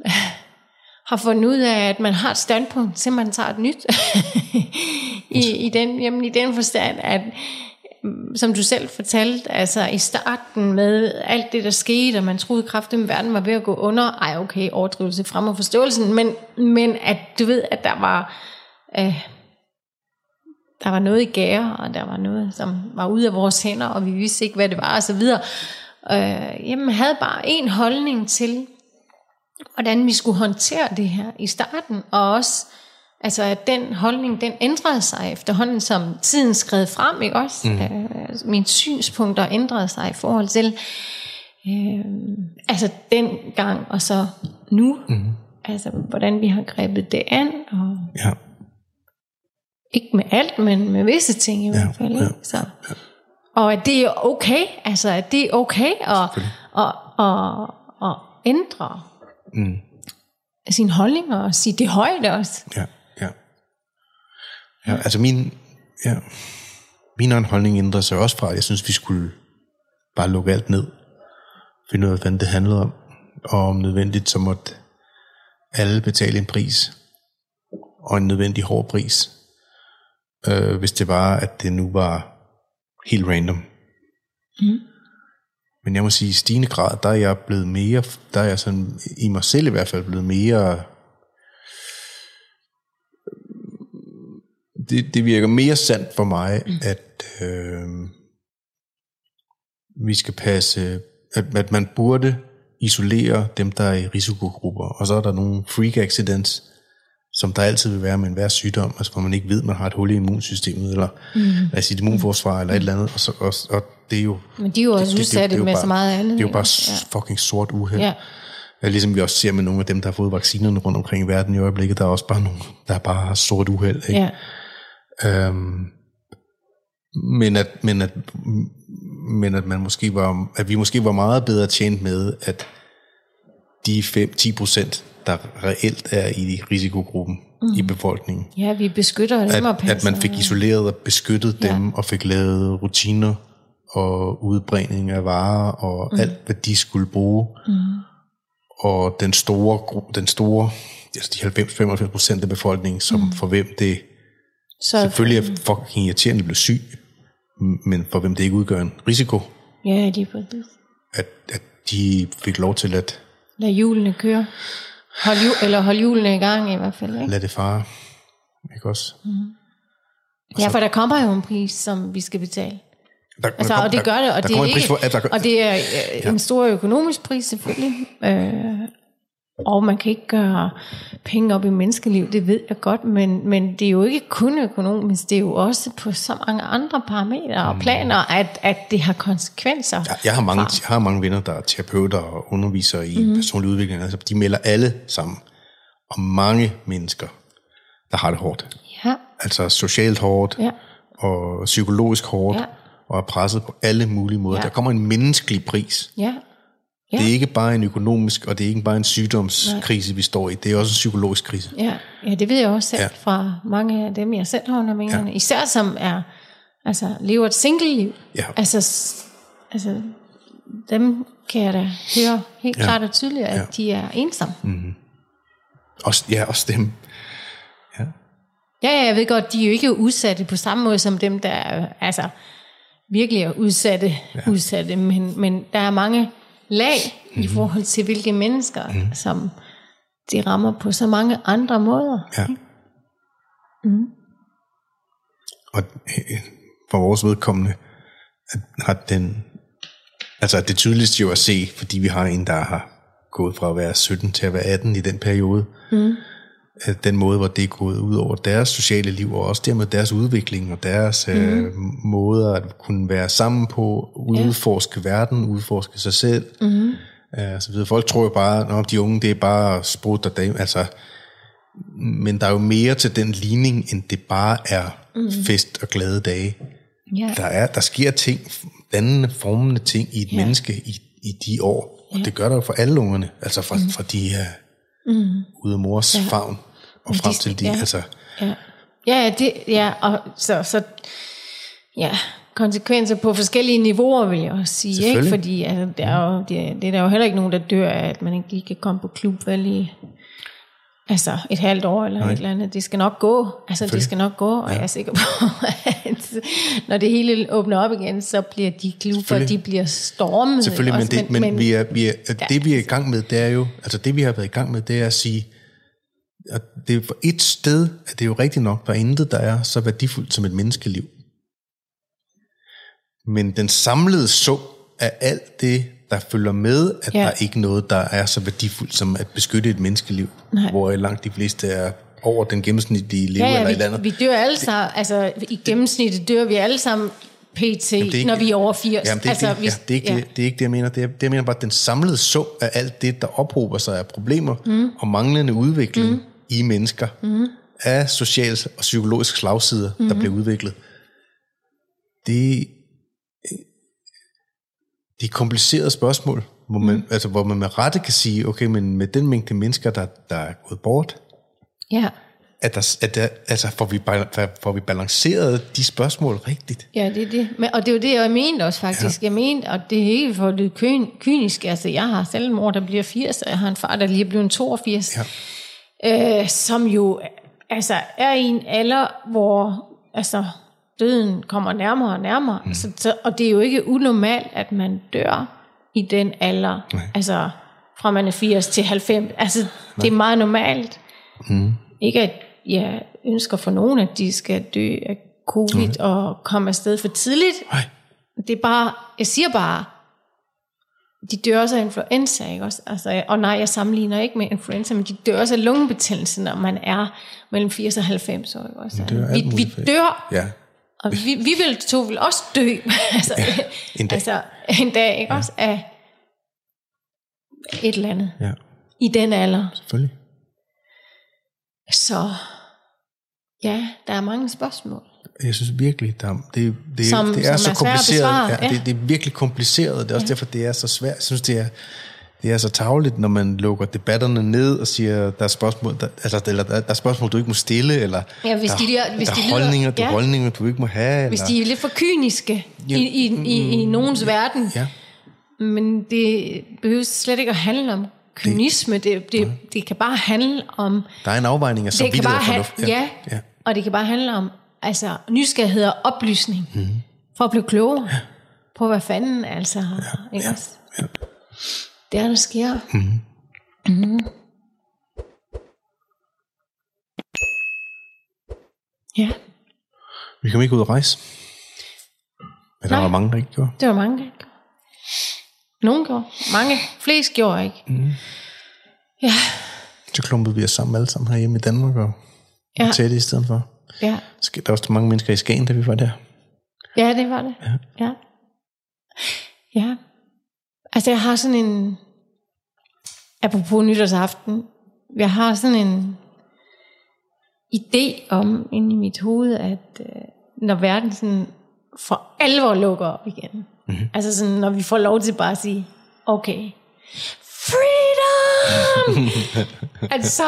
har fundet ud af, at man har et standpunkt, til man tager et nyt. I, i, den, jamen, I den forstand, at som du selv fortalte, altså i starten med alt det, der skete, og man troede kraftigt, at verden var ved at gå under. Ej, okay, overdrivelse frem og forståelsen, men, men at du ved, at der var, øh, der var noget i gære, og der var noget, som var ude af vores hænder, og vi vidste ikke, hvad det var, og så videre. Øh, jamen, havde bare en holdning til, hvordan vi skulle håndtere det her i starten, og også Altså at den holdning, den ændrede sig efterhånden, som tiden skred frem, ikke også? Mm. Øh, mine synspunkter ændrede sig i forhold til, øh, altså den gang og så nu. Mm. Altså hvordan vi har grebet det an. Og ja. Ikke med alt, men med visse ting i ja, hvert fald. Ja, så. Ja. Og at det er okay, altså at det er okay at, at, at, at ændre mm. sin holdning og sige det højt også. Ja. Ja, altså min, ja, min egen holdning ændrede sig også fra, at jeg synes, vi skulle bare lukke alt ned. Finde ud af, hvad det handlede om. Og om nødvendigt, så måtte alle betale en pris. Og en nødvendig hård pris. Øh, hvis det var, at det nu var helt random. Mm. Men jeg må sige, i stigende grad, der er jeg blevet mere, der er jeg sådan, i mig selv i hvert fald blevet mere det, det virker mere sandt for mig, mm. at øh, vi skal passe, at, at man burde isolere dem, der er i risikogrupper. Og så er der nogle freak accidents, som der altid vil være med enhver sygdom, altså hvor man ikke ved, man har et hul i immunsystemet, eller mm. lad os sige, et immunforsvar, eller et eller andet. Og, så, og, og det er jo... Men de er jo også udsatte med bare, så meget andet. Det er jo bare ja. fucking sort uheld. Ja. Ja, ligesom vi også ser med nogle af dem, der har fået vaccinerne rundt omkring i verden i øjeblikket, der er også bare nogle, der bare har stort uheld. Ikke? Ja. Øhm, men at, men at, men at man måske var, at vi måske var meget bedre tjent med, at de 5-10 procent, der reelt er i risikogruppen mm. i befolkningen, ja, vi beskytter dem og at, passer. at man fik isoleret og beskyttet ja. dem, og fik lavet rutiner og udbringning af varer, og mm. alt, hvad de skulle bruge. Mm. Og den store, den store altså de 90-95 procent af befolkningen, som mm. for hvem det så, selvfølgelig er fucking irriterende at blive syg, men for hvem det ikke udgør en risiko, Ja, lige præcis. at, at de fik lov til at Lad hjulene køre. Hold jul, eller hold hjulene i gang i hvert fald. Ikke? lade det fare. Ikke også? Ja, for der kommer jo en pris, som vi skal betale. Der, Altså, og det gør det, og der det er ikke, for, at der, og det er øh, en stor økonomisk pris selvfølgelig. Øh, og man kan ikke gøre penge op i menneskeliv, det ved jeg godt, men, men det er jo ikke kun økonomisk, det er jo også på så mange andre parametre og planer, at, at det har konsekvenser. Ja, jeg har mange, jeg har mange venner, der er terapeuter og undervisere i Mhm. mm. personlig udvikling. Altså, de melder alle sammen om mange mennesker, der har det hårdt. Ja, Altså socialt hårdt, Ja. og psykologisk hårdt, Ja. Og er presset på alle mulige måder. Ja. Der kommer en menneskelig pris. ja, Ja. Det er ikke bare en økonomisk, og det er ikke bare en sygdomskrise, vi står i. Det er også en psykologisk krise. ja, ja, det ved jeg også selv ja. Ja. fra mange af dem, jeg selv har under vingerne. Ja. Især som er, altså, lever et single-liv. Ja. Altså, altså, dem kan jeg da høre helt ja. Ja. klart og tydeligt, at Ja. ja. de er ensomme. Mm. Også, ja, også dem. Ja, ja, jeg ved godt, de er jo ikke udsatte på samme måde som dem, der er, altså, virkelig er udsatte, ja. udsatte men, men der er mange lag mm-hmm. i forhold til, hvilke mennesker, mm. som de rammer på så mange andre måder. Ja. Mm. Og øh, for vores vedkommende, at har den, altså det tydeligste jo at se, fordi vi har en, der har gået fra at være 17 til at være 18 i den periode, mm. At den måde, hvor det er gået ud over deres sociale liv, og også dermed deres udvikling, og deres mm. øh, måder at kunne være sammen på, udforske ja. verden, udforske sig selv, mm. øh, så videre. Folk tror jo bare, at de unge, det er bare sprut og dame, altså men der er jo mere til den ligning, end det bare er mm. fest og glade dage. Ja. Der, er, der sker ting, dannende, formende ting i et ja. menneske i, i de år. Og det gør der jo for alle ungerne. Altså fra, mm. fra de er mm. ude af mors ja. favn og frem til de, ja. altså, Ja, ja, det, ja og så, så ja, konsekvenser på forskellige niveauer, vil jeg også sige. Ikke? Fordi altså, det, er jo, det, det er der jo heller ikke nogen, der dør af, at man ikke lige kan komme på klub vel i altså et halvt år eller Nej. et eller andet. Det skal nok gå. Altså det skal nok gå, og ja. jeg er sikker på, at når det hele åbner op igen, så bliver de klubber, de bliver stormet. Selvfølgelig, men, også, det, men, men vi er, vi er, ja. det vi er i gang med, det er jo, altså det vi har været i gang med, det er at sige, at det er for et sted, at det er jo rigtigt nok, der er intet, der er så værdifuldt som et menneskeliv. Men den samlede sum af alt det, der følger med, at Ja. ja. der er ikke noget, der er så værdifuldt som at beskytte et menneskeliv, Nej. hvor langt de fleste er over den gennemsnitlige lever Ja, eller et eller ja, andet. vi, vi dør alle sammen, altså i gennemsnittet dør vi alle sammen pt, er ikke- når vi er over 80. Jamen, det, er altså, det, ja, det, er ikke, ja. det, det er ikke det, jeg mener. Det er, det jeg mener bare, at den samlede sum af alt det, der ophober sig af problemer mm. og manglende udvikling mm. i mennesker, mm. af social og psykologisk slagsider, mm. der bliver udviklet, det, det er komplicerede spørgsmål, hvor man, mm. altså, hvor man med rette kan sige, okay, men med den mængde mennesker, der, der er gået bort, ja. at der, at der, altså, får, vi, får vi balanceret de spørgsmål rigtigt? Ja, det er det. Men, og det er jo det, jeg mente også faktisk. Ja. Jeg mente, og det er ikke for det kyn, kyniske. Altså, jeg har selv en mor, der bliver 80, og jeg har en far, der lige er blevet 82. Ja. Øh, som jo altså, er i en alder, hvor altså, døden kommer nærmere og nærmere. Mm. Så, så, og det er jo ikke unormalt, at man dør i den alder. Nej. Altså, fra man er 80 til 90. Altså, det er meget normalt. Mm. Ikke at jeg ønsker for nogen, at de skal dø af covid mm. og komme afsted for tidligt. Nej. Det er bare, jeg siger bare, de dør også af influenza, ikke også? Altså, og nej, jeg sammenligner ikke med influenza, men de dør også af lungebetændelse, når man er mellem 80 og 90 år, ikke også? vi, vi dør, Ja. Og vi, vi vil to vil også dø, altså, en dag. altså en dag, ikke ja. også, af et eller andet. Ja. i den alder. Selvfølgelig. Så ja, der er mange spørgsmål. Jeg synes virkelig, der, det, det, Som- det er som så er kompliceret. Ja, ja. det, det er virkelig kompliceret. Det er også derfor, det er så svært. Jeg synes, det er, det er så tavligt, når man lukker debatterne ned og siger, der er spørgsmål, der, altså, eller der, der er spørgsmål, du ikke må stille, eller Ja, hvis der, de der- hvis der de er lyder- holdninger, du, ja. holdninger, du ikke må have. Hvis eller, de er lidt for kyniske Ja, i, i, i, i nogens verden. Ja, Men det behøver slet ikke at handle om kynisme. Det, det, det kan bare handle om... der er en afvejning af Det kan samvittighed bare og have, fornuft. ja, ja. og det kan bare handle om altså, nysgerrighed og oplysning. Mm. For at blive klogere på, hvad fanden altså... Ja, ikke også? ja. Det er, der sker. Mhm. Mm. Ja, Vi kom ikke ud at rejse. Men der Nej. var mange, der ikke gjorde. det var mange, der gjorde. Nogle gjorde. Mange. Flest gjorde ikke. Mhm. Ja, Så klumpede vi os sammen alle sammen herhjemme i Danmark og Ja. ja. tætte i stedet for. ja. Så Der var også mange mennesker i Skagen, da vi var der. Ja, det var det. Ja. Ja. ja. Altså, jeg har sådan en... Apropos nytårsaften. Jeg har sådan en idé om inde i mit hoved, at øh, når verden sådan for alvor lukker op igen. Mm-hmm. Altså sådan, når vi får lov til bare at sige, okay, freedom! altså,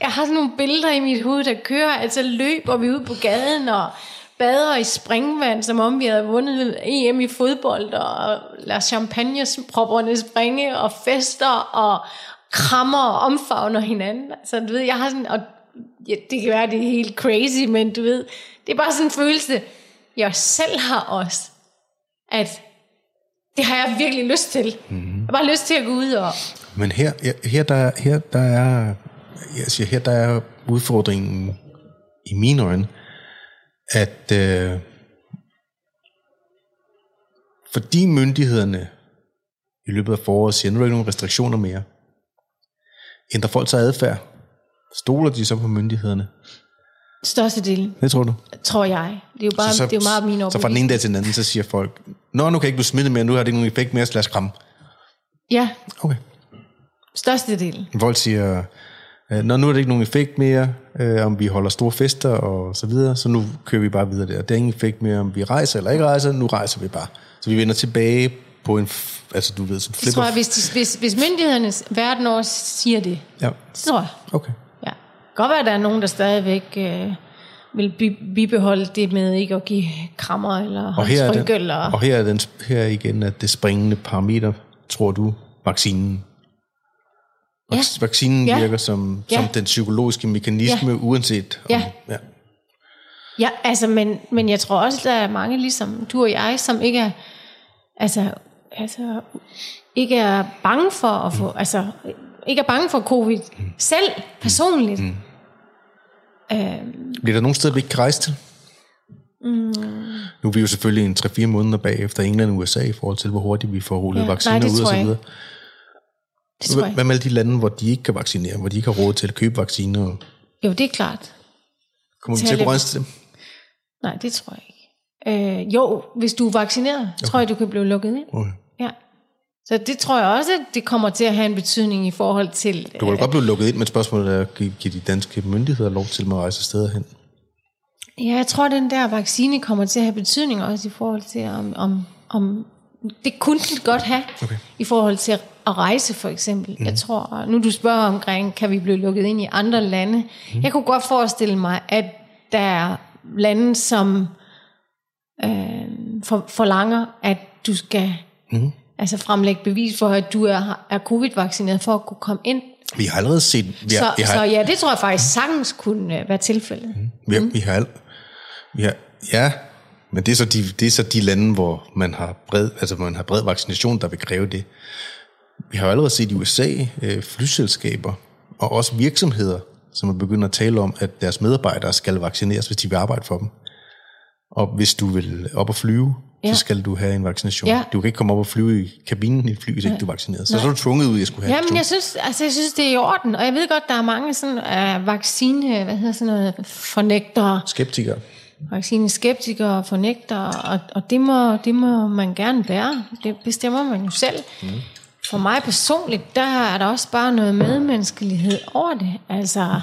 jeg har sådan nogle billeder i mit hoved, der kører, altså løber vi ud på gaden og bader i springvand, som om vi havde vundet EM i fodbold, og lader champagnepropperne springe, og fester, og krammer og omfavner hinanden. Altså, du ved, jeg har sådan, og ja, det kan være, det er helt crazy, men du ved, det er bare sådan en følelse, jeg selv har også, at det har jeg virkelig lyst til. Mm-hmm. Jeg har bare lyst til at gå ud og... Men her, her, der, her der er, jeg siger, her der er udfordringen i mine øjne, at øh, fordi myndighederne i løbet af foråret siger, nu er der ikke nogen restriktioner mere, ændrer folk sig adfærd, stoler de så på myndighederne? Størstedelen, Det tror du? tror jeg. Det er jo, bare, det er jo meget min Så fra den ene dag til den anden, så siger folk, Nå, nu kan jeg ikke blive smittet mere, nu har det ikke nogen effekt mere, så lad os kramme. Ja, Okay. størstedelen. Folk siger, øh, Nå, nu er det ikke nogen effekt mere, øh, om vi holder store fester og så videre, så nu kører vi bare videre der. Det er ingen effekt mere, om vi rejser eller ikke rejser, nu rejser vi bare. Så vi vender tilbage på en, altså du ved, Det flipper. tror jeg, hvis, de, hvis, hvis myndighedernes verden over siger det, Ja, så tror jeg. okay. Ja. Det godt være, at der er nogen, der stadigvæk øh, vil bi- bibeholde det med ikke at give krammer eller Og her, er den, eller... og her er, den, her er igen, at det springende parameter, tror du, vaccinen. Ja. Vac- Vaccinen Ja. virker som, Ja. som den psykologiske mekanisme, Ja. uanset om... Ja. ja. Ja, altså, men, men jeg tror også, der er mange, ligesom du og jeg, som ikke er, altså, altså, ikke er bange for at få, mm. altså, ikke er bange for covid mm. selv, personligt. Mm. Bliver der nogen steder, vi ikke kan rejse til? Mm. Nu er vi jo selvfølgelig en 3-4 måneder bagefter England og USA i forhold til, hvor hurtigt vi får rullet Ja, ja, nej, vacciner det ud og så videre. Det tror jeg. Hvad med alle de lande, hvor de ikke kan vaccinere, hvor de ikke har råd til at købe vacciner? Jo, det er klart. Kommer vi Til at at kunne rejse til dem? Nej, det tror jeg ikke. Øh, jo, hvis du er vaccineret, okay. tror jeg, du kan blive lukket ind. Okay. Ja. Så det tror jeg også, at det kommer til at have en betydning i forhold til... Du kan godt blive lukket ind, men spørgsmålet er, at give give de danske myndigheder lov til at rejse steder hen? Ja, jeg tror, den der vaccine kommer til at have betydning også i forhold til, om, om, om det kunne den godt have, Okay. i forhold til at rejse for eksempel. Mm. Jeg tror, nu du spørger omkring, kan vi blive lukket ind i andre lande? Mm. Jeg kunne godt forestille mig, at der er lande, som øh, for, forlanger, at du skal mm. altså fremlægge bevis for, at du er, er covid-vaccineret for at kunne komme ind. Vi har allerede set... Vi har, Så, vi har, så ja, det tror jeg faktisk sagtens kunne øh, være tilfældet. Mm. Vi vi har, al- vi har, ja, men det er, så de, det er så de lande, hvor man har bred, altså hvor man har bred vaccination, der vil kræve det. Vi har jo allerede set i USA øh, flyselskaber og også virksomheder, som er begyndt at tale om, at deres medarbejdere skal vaccineres, hvis de vil arbejde for dem. Og hvis du vil op og flyve, ja. Så skal du have en vaccination. Ja. Du kan ikke komme op og flyve i kabinen i et fly, hvis ikke du er vaccineret. Så, så er du tvunget ud, at jeg skulle have Ja, en men jeg synes, altså, jeg synes, det er i orden. Og jeg ved godt, der er mange sådan, uh, vaccine, hvad hedder sådan noget, fornægtere, skeptiker. vaccineskeptikere og fornægtere, og, og det, må, det må man gerne bære. Det bestemmer man jo selv. Mm. For mig personligt, der er der også bare noget medmenneskelighed over det. Altså,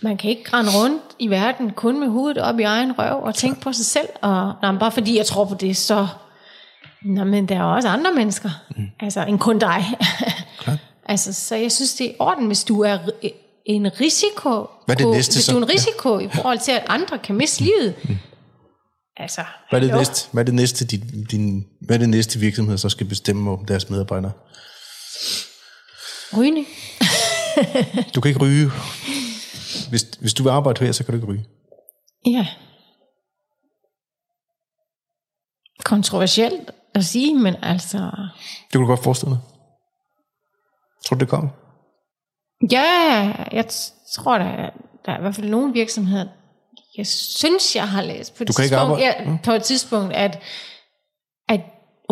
man kan ikke rende rundt i verden kun med hovedet op i egen røv og tænke på sig selv. Og nej, bare fordi jeg tror på det, så... Nå, men der er også andre mennesker, mm. altså end kun dig. altså, så jeg synes, det er orden, hvis du er en risiko, Hvad er det næste hvis så? du er en risiko ja. i forhold til, at andre kan miste livet. Mm. Altså, Hvad er det næste, hvad er det næste, din, din, hvad er det næste virksomhed, så skal bestemme om deres medarbejdere? Rygning. Du kan ikke ryge. Hvis, hvis du vil arbejde her, så kan du ikke ryge. Ja. Kontroversielt at sige, men altså... Det kunne du godt forestille dig. Tror du, det kommer? Ja, jeg tror, der, der er i hvert fald nogle virksomheder, jeg synes, jeg har læst på et Du kan ikke tidspunkt, ja, på et tidspunkt, at, at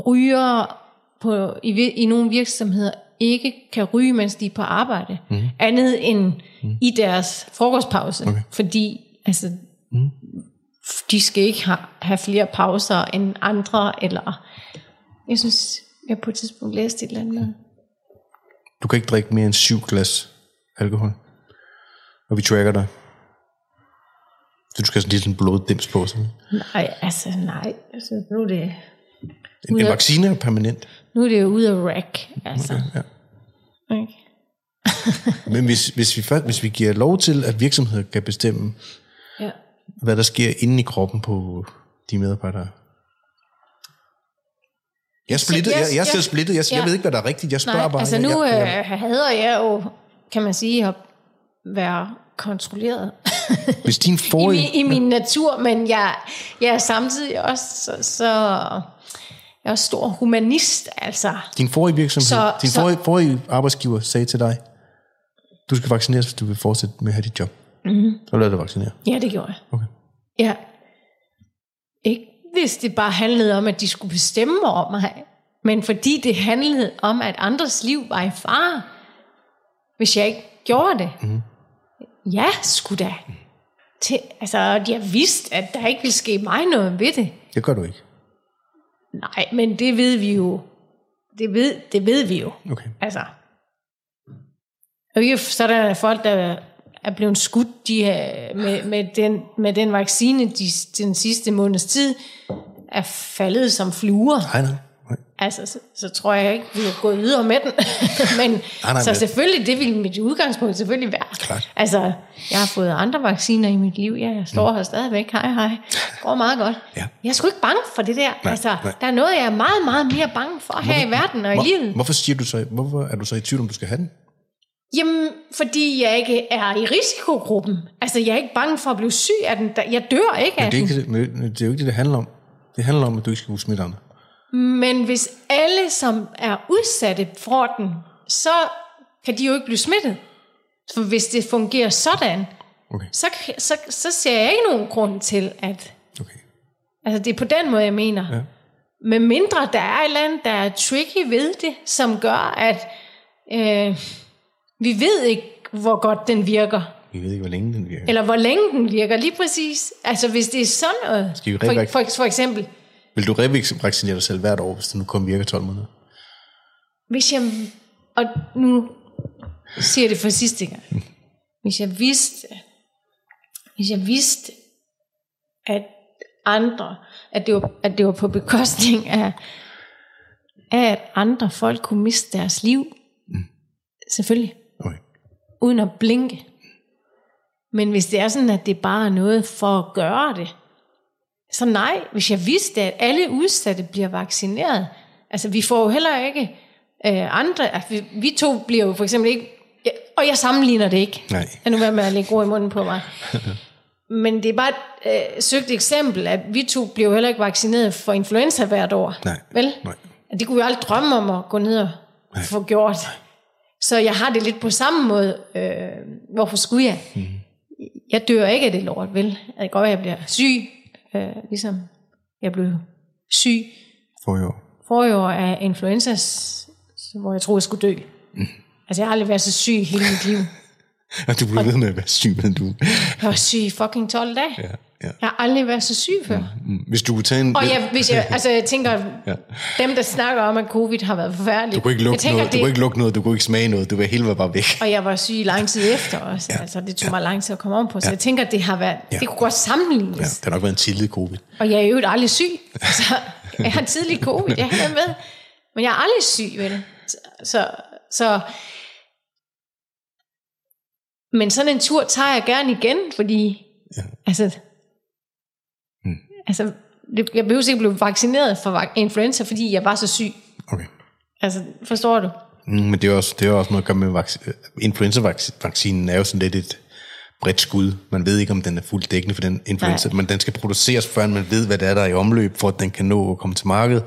ryger på, i, i nogle virksomheder ikke kan ryge, mens de er på arbejde. Mm. Andet end mm. i deres frokostpause. Okay. Fordi altså, mm. de skal ikke have, have flere pauser end andre. Eller, jeg synes, jeg på et tidspunkt læste et eller andet. Du kan ikke drikke mere end syv glas alkohol. Og vi tracker dig. Så du skal sådan lige sådan en bloddims på. Sådan. Nej, altså nej. Altså, nu, er det, En, en Ud vaccine er permanent. nu er det jo ude af rack. Altså. Ja. Okay. Men hvis, hvis, vi, først- hvis vi giver lov til, at virksomheder kan bestemme, Ja. hvad der sker inde i kroppen på de medarbejdere. Jeg er splittet. jeg- Jeg, jeg er selv jeg- splittet. Jeg, jeg ja. ved ikke, hvad der er rigtigt. Jeg spørger Nej, bare. altså jeg, nu jeg, jeg, øh, hader jeg jo, kan man sige, at være kontrolleret hvis din i, forrige... min, i min natur, men jeg, jeg er samtidig også så, så jeg er stor humanist, altså. Din forrige virksomhed, Så- din så- forrige, forrige arbejdsgiver sagde til dig, du skal vaccineres, hvis du vil fortsætte med at have dit job. Mm-hmm. Så lad dig vaccinere. Ja, det gjorde jeg. Okay. Ja. Ikke hvis det bare handlede om, at de skulle bestemme over mig, men fordi det handlede om, at andres liv var i fare, hvis jeg ikke gjorde det. Mm. Ja, skulle da. Til, altså, de har vidst, at der ikke ville ske mig noget ved det. Det gør du ikke. Nej, men det ved vi jo. Det ved, det ved vi jo. Okay. Altså. Og ikke sådan, at folk, der er blevet skudt de er, med, med, den, med den vaccine de, den sidste måneds tid, er faldet som fluer. Nej, nej. Nej. Altså, så, så tror jeg ikke, vi er gået videre med den. men, nej, så men- selvfølgelig, det vil mit udgangspunkt selvfølgelig være. Klart. Altså, jeg har fået andre vacciner i mit liv. Ja, jeg står her stadigvæk. Hej, hej. Det går meget godt. Ja. Jeg er sgu ikke bange for det der. Nej, altså, nej. der er noget, jeg er meget, meget mere bange for her i verden og i livet. Hvor, hvorfor siger du så, hvorfor er du så i tvivl, om du skal have den? Jamen, fordi jeg ikke er i risikogruppen. Altså, jeg er ikke bange for at blive syg af den. Jeg dør ikke af Det er, den. ikke, det, men det er jo ikke det, det handler om. Det handler om, at du ikke skal kunne smitte andre. Men hvis alle, som er udsatte, får den, så kan de jo ikke blive smittet. For hvis det fungerer sådan, Okay. så, så, så ser jeg ikke nogen grund til, at... okay. Altså, det er på den måde, jeg mener. Ja. Med mindre der er et eller andet, der er tricky ved det, som gør, at øh, vi ved ikke, hvor godt den virker. Vi ved ikke, hvor længe den virker. Eller hvor længe den virker, lige præcis. Altså, hvis det er sådan noget. Skal vi For, for, for eksempel, Vil du revaccinere dig selv hvert år, hvis det nu kun virker 12 måneder? hvis jeg... Og nu siger jeg det for sidste gang. Hvis jeg vidste, hvis jeg vidste, at andre, at det var, at det var på bekostning af, af, at andre folk kunne miste deres liv. Selvfølgelig. Okay. uden at blinke. Men hvis det er sådan, at det bare er noget for at gøre det, så nej, hvis jeg vidste, at alle udsatte bliver vaccineret, altså vi får jo heller ikke øh, andre, altså, vi, vi to bliver jo for eksempel ikke, ja, og jeg sammenligner det ikke, Nej. jeg nu være med at lægge ord i munden på mig, men det er bare et øh, søgt eksempel, at vi to bliver jo heller ikke vaccineret for influenza hvert år, Nej. vel? Nej. Det kunne vi aldrig drømme om at gå ned og få gjort. Så jeg har det lidt på samme måde. Øh, hvorfor skulle jeg? Mm. Jeg dør ikke af det lort, vel? Det kan godt være, at jeg bliver syg, øh, ligesom jeg blev syg For i år. forrige år af influenza, hvor jeg troede, jeg skulle dø. Mm. Altså, jeg har aldrig været så syg hele mit liv. Og du blev ved med at være syg, men du... Jeg var syg i fucking 12 dage. Ja. Ja. Jeg har aldrig været så syg før. Mm. Hvis du kunne tage en... Og jeg, hvis jeg, altså jeg tænker, ja. dem der snakker om, at covid har været forfærdeligt. Du kunne ikke lugte tænker, noget, du kunne ikke lugte noget, du kunne ikke smage noget, du var hele var bare væk. Og jeg var syg lang tid efter også. Ja. Altså det tog ja. mig lang tid at komme om på. Så ja. jeg tænker, det har været, ja. det kunne godt sammenlignes. Ja, det har nok været en tidlig covid. Og jeg er jo aldrig syg. Altså, jeg har tidlig covid, jeg er med. Men jeg er aldrig syg, vel? Så, så men sådan en tur tager jeg gerne igen, fordi ja. altså. Altså det, jeg behøver ikke blive vaccineret for influenza, fordi jeg var så syg. Okay. Altså, forstår du? Mm, men det er, også, det er også noget at gøre med vac- influenza-vaccinen er jo sådan lidt et bredt skud. Man ved ikke, om den er fuldt dækkende for den influenza, Nej. men den skal produceres, før man ved, hvad det er, der er i omløb, for at den kan nå at komme til markedet.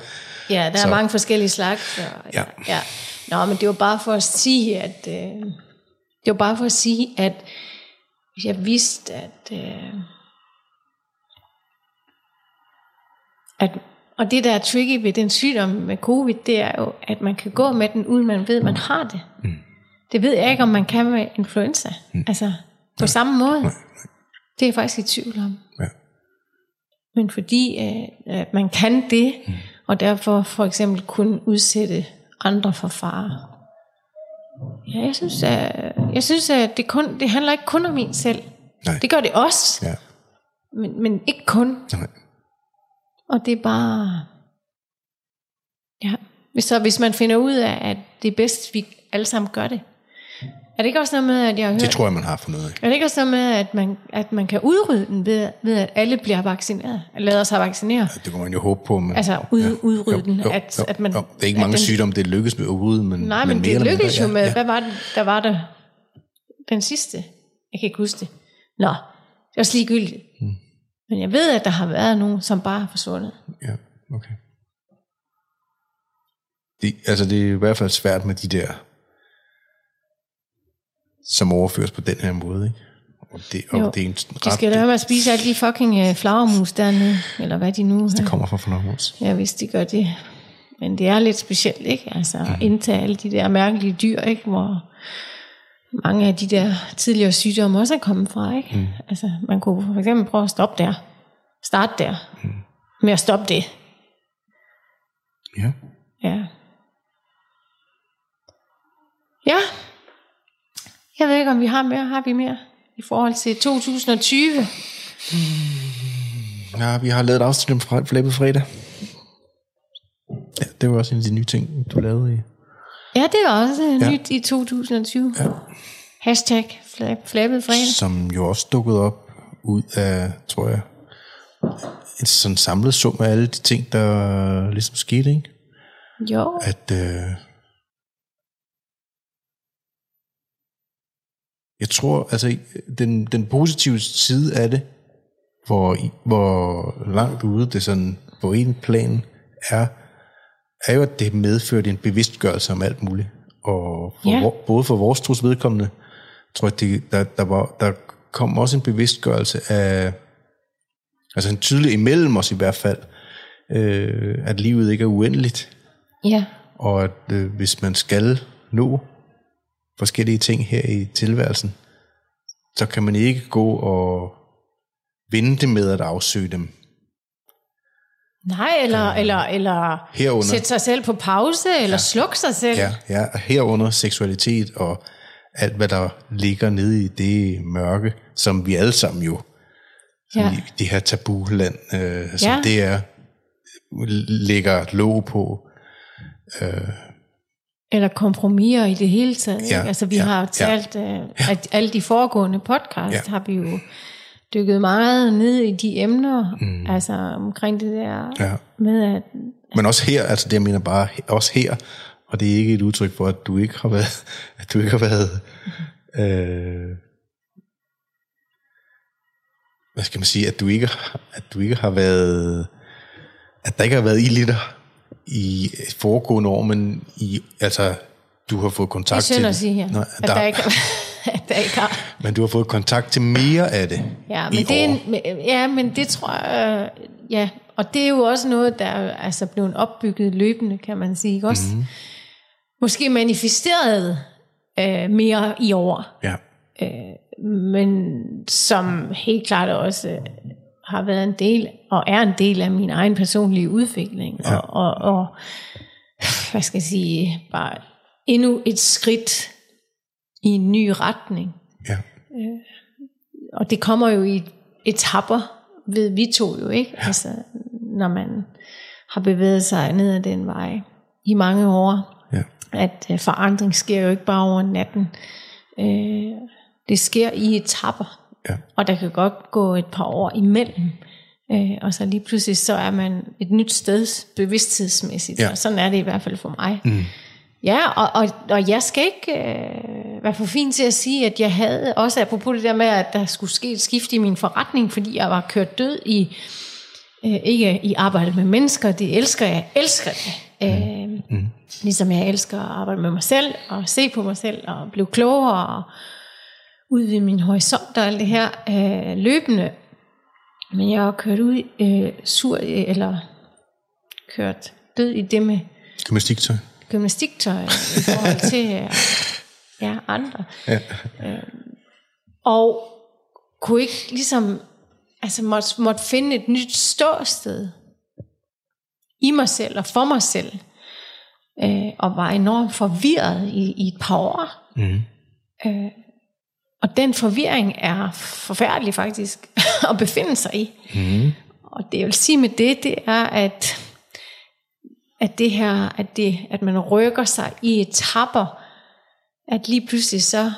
Ja, der så. er mange forskellige slags. Så, ja. ja. Nå, men det var bare for at sige, at... Øh, det var bare for at sige, at hvis jeg vidste, at, øh, at og det, der er tricky ved den sygdom med covid, det er jo, at man kan gå med den, uden man ved, at man har det. Mm. Det ved jeg ikke, om man kan med influenza. Mm. Altså, på ja. samme måde. Nej. Det er jeg faktisk i tvivl om. Ja. Men fordi øh, at man kan det, mm. og derfor for eksempel kunne udsætte andre for fare. Ja, jeg synes, at, jeg synes, at det, kun, det handler ikke kun om en selv. Nej. Det gør det også. Ja. Men, men ikke kun. Nej. Og det er bare... Ja, hvis, så, hvis man finder ud af, at det er bedst, vi alle sammen gør det. Er det ikke også noget med, at jeg har hørt... Det tror jeg, man har fundet ud af. Er det ikke også noget med, at man, at man kan udrydde den ved, ved at alle bliver vaccineret? Lader sig vaccinere? Ja, det kunne man jo håbe på. Men, altså ud, ja, udrydde jo, den. Jo, at, jo, at man, jo. Det er ikke mange den, sygdomme, det lykkes med at udrydde. Men, nej, men, men det lykkedes jo med... Ja. Hvad var det, der var der? Den sidste? Jeg kan ikke huske det. Nå, det er også ligegyldigt. Men jeg ved, at der har været nogen, som bare har forsvundet. Ja, okay. Det, altså det er i hvert fald svært med de der som overføres på den her måde, ikke? Og det, og jo, det er en ret, de skal da med at spise alle de fucking uh, flagermus dernede, eller hvad de nu... Det kommer fra flagermus. Ja, hvis de gør det. Men det er lidt specielt, ikke? Altså, mm. indtage alle de der mærkelige dyr, ikke? Hvor mange af de der tidligere sygdomme også er kommet fra, ikke? Mm. Altså, man kunne for eksempel prøve at stoppe der. Start der. Mm. Med at stoppe det. Ja. Ja. Ja, jeg ved ikke, om vi har mere. Har vi mere i forhold til 2020? Hmm, ja, vi har lavet et afsnit om Flæbet Fredag. Ja, det var også en af de nye ting, du lavede i. Ja, det er også ja. nyt i 2020. Ja. Hashtag Flæbet Fredag. Som jo også dukkede op ud af, tror jeg, en sådan samlet sum af alle de ting, der ligesom skete, ikke? Jo. At øh, Jeg tror, altså den, den positive side af det, hvor, hvor langt ude det sådan på en plan er, er jo, at det medført en bevidstgørelse om alt muligt. Og for ja. både for vores tros vedkommende, tror jeg, det, der, der, var, der kom også en bevidstgørelse af, altså en tydelig imellem os i hvert fald, øh, at livet ikke er uendeligt. Ja. Og at øh, hvis man skal nå forskellige ting her i tilværelsen, så kan man ikke gå og vente med at afsøge dem. Nej, eller, øh, eller, eller herunder, sætte sig selv på pause, eller ja, slukke sig selv. Ja, ja, herunder seksualitet og alt, hvad der ligger nede i det mørke, som vi alle sammen jo, ja. i det her tabuland, øh, som ja. det er, lægger låg på. Øh, eller kompromiser i det hele taget. Ja, Altså vi ja, har talt, ja, øh, at alle de foregående podcast ja. har vi jo dykket meget ned i de emner, mm. altså omkring det der ja. med at... Men også her, altså det jeg mener bare, også her, og det er ikke et udtryk for, at du ikke har været, at du ikke har været, mm. øh, hvad skal man sige, at du ikke, at du ikke har været, at der ikke har været i liter i foregående år, men i, altså, du har fået kontakt til... Det er synd at sige her, Nå, at der, der ikke, at der ikke har. Men du har fået kontakt til mere af det Ja, men, det er en, ja, men det tror jeg... Ja, og det er jo også noget, der er altså blevet opbygget løbende, kan man sige. Også mm-hmm. Måske manifesteret øh, mere i år. Ja. Øh, men som helt klart også har været en del, og er en del af min egen personlige udvikling. Ja. Og, og, og, hvad skal jeg sige, bare endnu et skridt i en ny retning. Ja. Og det kommer jo i etapper, ved vi to jo, ikke? Ja. Altså, når man har bevæget sig ned ad den vej i mange år. Ja. At øh, forandring sker jo ikke bare over natten. Øh, det sker i etapper. Ja. Og der kan godt gå et par år imellem. Øh, og så lige pludselig så er man et nyt sted bevidsthedsmæssigt. Ja. Og sådan er det i hvert fald for mig. Mm. Ja, og, og, og jeg skal ikke øh, være for fin til at sige, at jeg havde, også apropos det der med, at der skulle ske et skift i min forretning, fordi jeg var kørt død i, øh, ikke i arbejde med mennesker, det elsker jeg, elsker det. Øh, mm. Ligesom jeg elsker at arbejde med mig selv, og se på mig selv, og blive klogere, og udvide min horisont og alt det her øh, løbende. Men jeg har kørt ud, øh, sur, eller kørt død i det med Gymnastiktøj. Gymnastiktøj i forhold til øh, ja, andre. Ja. Og kunne ikke ligesom, altså måtte, måtte finde et nyt ståsted i mig selv og for mig selv. Øh, og var enormt forvirret i, i et par år. Mm. Øh, og den forvirring er forfærdelig faktisk at befinde sig i. Mm. Og det jeg vil sige med det, det er, at, at det her, at, det, at man rykker sig i etapper, at lige pludselig så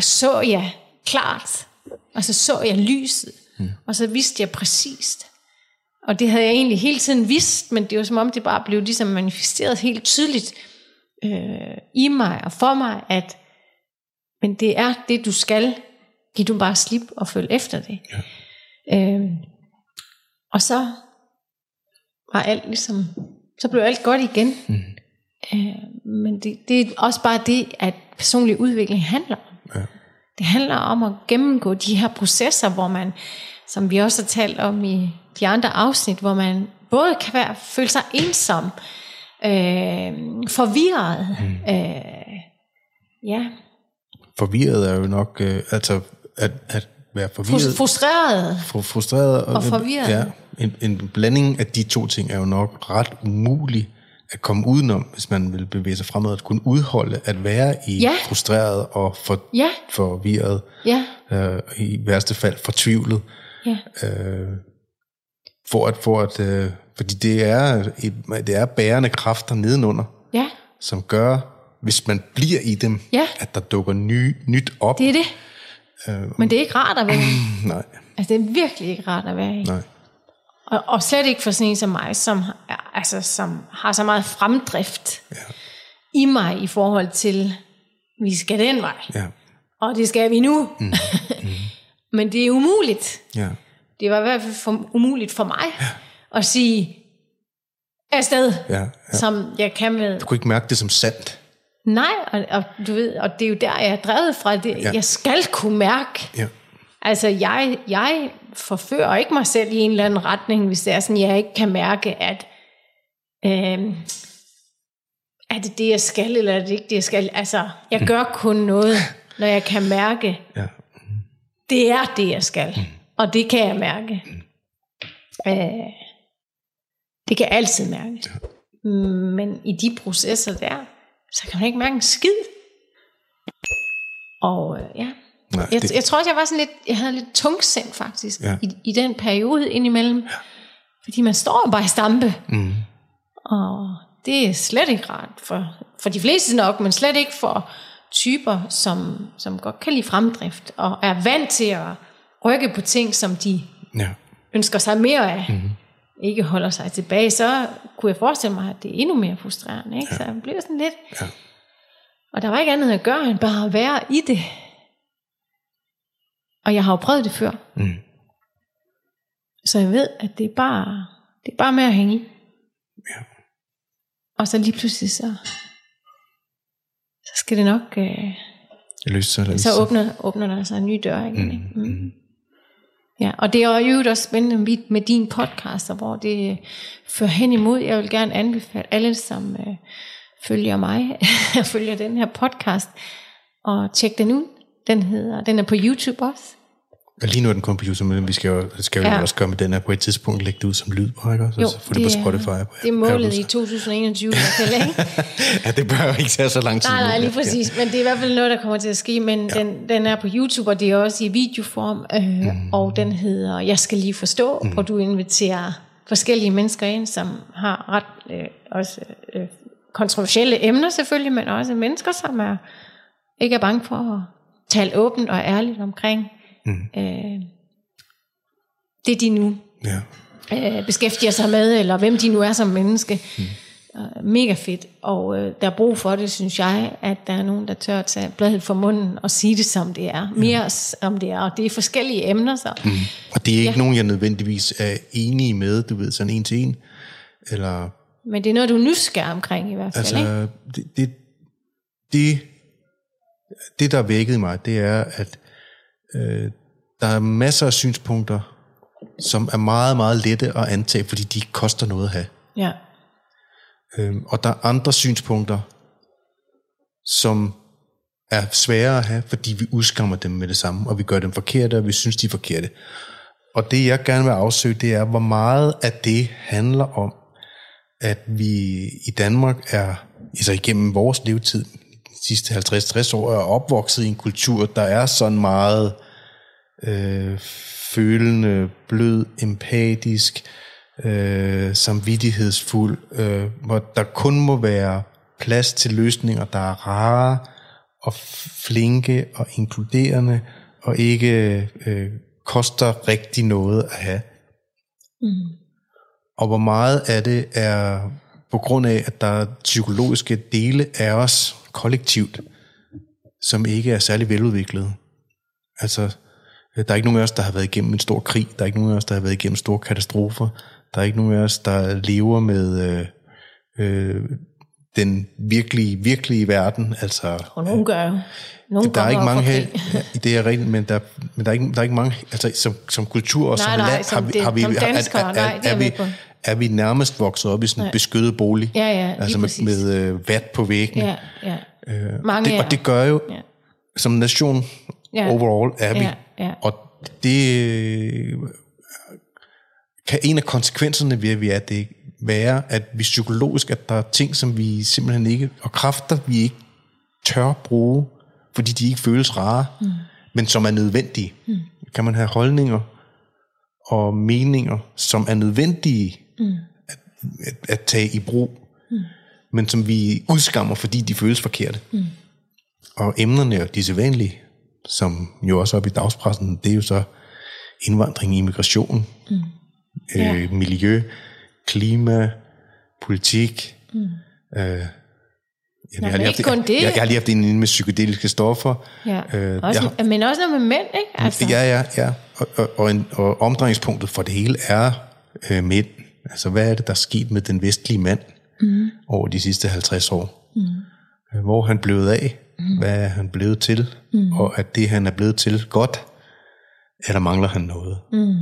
så jeg klart, og så så jeg lyset, mm. og så vidste jeg præcist. Og det havde jeg egentlig hele tiden vidst, men det var som om det bare blev ligesom manifesteret helt tydeligt øh, i mig og for mig, at men det er det, du skal. Giv du bare slip og følg efter det. Ja. Øhm, og så var alt ligesom, så blev alt godt igen. Mm. Øh, men det, det er også bare det, at personlig udvikling handler om. Ja. Det handler om at gennemgå de her processer, hvor man, som vi også har talt om i de andre afsnit, hvor man både kan være, føle sig ensom, øh, forvirret, mm. øh, ja, Forvirret er jo nok, øh, altså at, at være forvirret. frus- frustreret. Fru- frustreret Og forvirret. Ja, en, en blanding af de to ting er jo nok ret umulig at komme udenom, hvis man vil bevæge sig fremad, at kunne udholde at være i Ja. frustreret og for, Ja. forvirret, Ja, øh, i værste fald fortvivlet, ja, øh, for at, for at øh, fordi det er, et, det er bærende kræfter nedenunder, ja, som gør, hvis man bliver i dem, Ja. at der dukker ny, nyt op. det er det. Men det er ikke rart at være i. Nej, Altså, det er virkelig ikke rart at være i. nej. Og, og slet ikke for sådan en som mig, som, altså, som har så meget fremdrift Ja. i mig i forhold til, vi skal den vej. Ja, Og det skal vi nu. Mm. Men det er umuligt. ja, Det var i hvert fald for, umuligt for mig at sige afsted, ja, ja. som jeg kan med Du kunne ikke mærke det som sandt. Nej, og, og du ved, og det er jo der, jeg er drevet fra. Det, Ja. ja. Jeg skal kunne mærke. Ja, Altså, jeg, jeg forfører ikke mig selv i en eller anden retning, hvis det er sådan, jeg ikke kan mærke, at øh, er det det, jeg skal, eller er det ikke det, jeg skal. Altså, jeg gør kun noget, når jeg kan mærke, ja, det er det, jeg skal. Og det kan jeg mærke. Øh, det kan jeg altid mærke. Men i de processer der, så kan man ikke mærke en skid. Og øh, ja, nej, jeg, det, jeg tror også, jeg var sådan lidt, jeg havde lidt tungsind faktisk, Ja. i, i den periode indimellem. Ja. Fordi man står bare i stampe. mm, Og det er slet ikke rart for, for de fleste nok, men slet ikke for typer, som, som godt kan lide fremdrift, og er vant til at rykke på ting, som de ja, ønsker sig mere af, mm-hmm. ikke holder sig tilbage, så kunne jeg forestille mig, at det er endnu mere frustrerende. Ikke? Ja. Så jeg blev sådan lidt... Ja. Og der var ikke andet at gøre, end bare at være i det. Og jeg har jo prøvet det før. Mm. Så jeg ved, at det er bare, det er bare med at hænge i. Ja. Og så lige pludselig så, så skal det nok, øh, sig, eller så vise sig. åbner, åbner der sig en ny dør igen. Ikke? Mm. Ja, og det er jo også spændende med, din podcast, hvor det fører hen imod. Jeg vil gerne anbefale alle, som øh, følger mig, følger den her podcast, og tjek den ud. Den hedder, den er på YouTube også. Og lige nu er den kun på YouTube, men vi skal jo, skal jo Ja. også gøre med den her på et tidspunkt, lægge det ud som lyd, ikke? også? Jo, Så få det, på Spotify. På det er målet i 2021 i hvert fald, ikke? Ja, det bør ikke tage så lang tid. Nej, nej, lige præcis. Men det er i hvert fald noget, der kommer til at ske. Men ja. den, den er på YouTube, og det er også i videoform. Øh, mm. Og den hedder Jeg skal lige forstå, mm. hvor du inviterer forskellige mennesker ind, som har ret øh, også øh, kontroversielle emner selvfølgelig, men også mennesker, som er ikke er bange for at tale åbent og ærligt omkring mm. øh, det, de nu Ja. øh, beskæftiger sig med, eller hvem de nu er som menneske. Mm. Mega fedt. Og øh, der er brug for det, synes jeg, at der er nogen, der tør at tage bladet for munden og sige det, som det er. Mere som det er. Og det er forskellige emner, så. Mm. Og det er ikke ja. nogen, jeg nødvendigvis er enige med, du ved, sådan en til en. Eller, Men det er noget, du er nysgerrig omkring i hvert fald, ikke? altså, det, det, det, det, der vækkede mig, det er, at øh, der er masser af synspunkter, som er meget, meget lette at antage, fordi de koster noget at have. Ja. Øhm, og der er andre synspunkter, som er svære at have, fordi vi udskammer dem med det samme, og vi gør dem forkerte, og vi synes, de er forkerte. Og det, jeg gerne vil afsøge, det er, hvor meget af det handler om, at vi i Danmark er, altså igennem vores levetid, sidste 50-60 år, er opvokset i en kultur, der er sådan meget øh, følende, blød, empatisk, øh, samvittighedsfuld, øh, hvor der kun må være plads til løsninger, der er rare og flinke og inkluderende, og ikke øh, koster rigtig noget at have. Mm. Og hvor meget af det er på grund af, at der er psykologiske dele af os kollektivt, som ikke er særlig veludviklede. Altså, øh, der er ikke nogen af os, der har været igennem en stor krig. Der er ikke nogen af os, der har været igennem store katastrofer. Der er ikke nogen af os, der lever med øh, øh, den virkelige, virkelige verden. Altså, Og nogen gør jo. Nogen der er ikke mange her, det er rigtigt, men der, men der er ikke, der er ikke mange, altså som, som kultur og Nej, som nej, land, som har vi, det- har vi, som er- danskere, er, nej, er, det er er, vi, er vi nærmest vokset op i sådan en beskyttet bolig, Ja, ja, altså med, med øh, vat på væggene. Ja, ja. Mange det, og det gør jo, Ja. som nation Ja. overall er vi, Ja, ja. og det øh, kan en af konsekvenserne ved, at vi er det, være, at vi psykologisk, at der er ting, som vi simpelthen ikke, og kræfter, vi ikke tør bruge, fordi de ikke føles rare, mm. men som er nødvendige. Mm. Kan man have holdninger og meninger, som er nødvendige mm. at, at, at tage i brug. Men som vi udskammer, fordi de føles forkerte. Mm. Og emnerne og de sædvanlige, som jo også er oppe i dagspressen, det er jo så indvandring, immigration, mm. øh, Ja. miljø, klima, politik. Mm. Øh, jeg, men har lige ikke kun haft, det. Jeg, jeg har lige haft en inde med psykedeliske stoffer. Ja. Øh, også, jeg, men også noget med mænd, ikke? Altså, Ja, ja, ja. Og, og, og, en, og omdrejningspunktet for det hele er øh, mænd. Altså, hvad er det, der er sket med den vestlige mand mm. over de sidste 50 år? Mm. Hvor er han blevet af? Mm. Hvad er han blevet til? Mm. Og er det, han er blevet til, godt? Eller mangler han noget? Mm.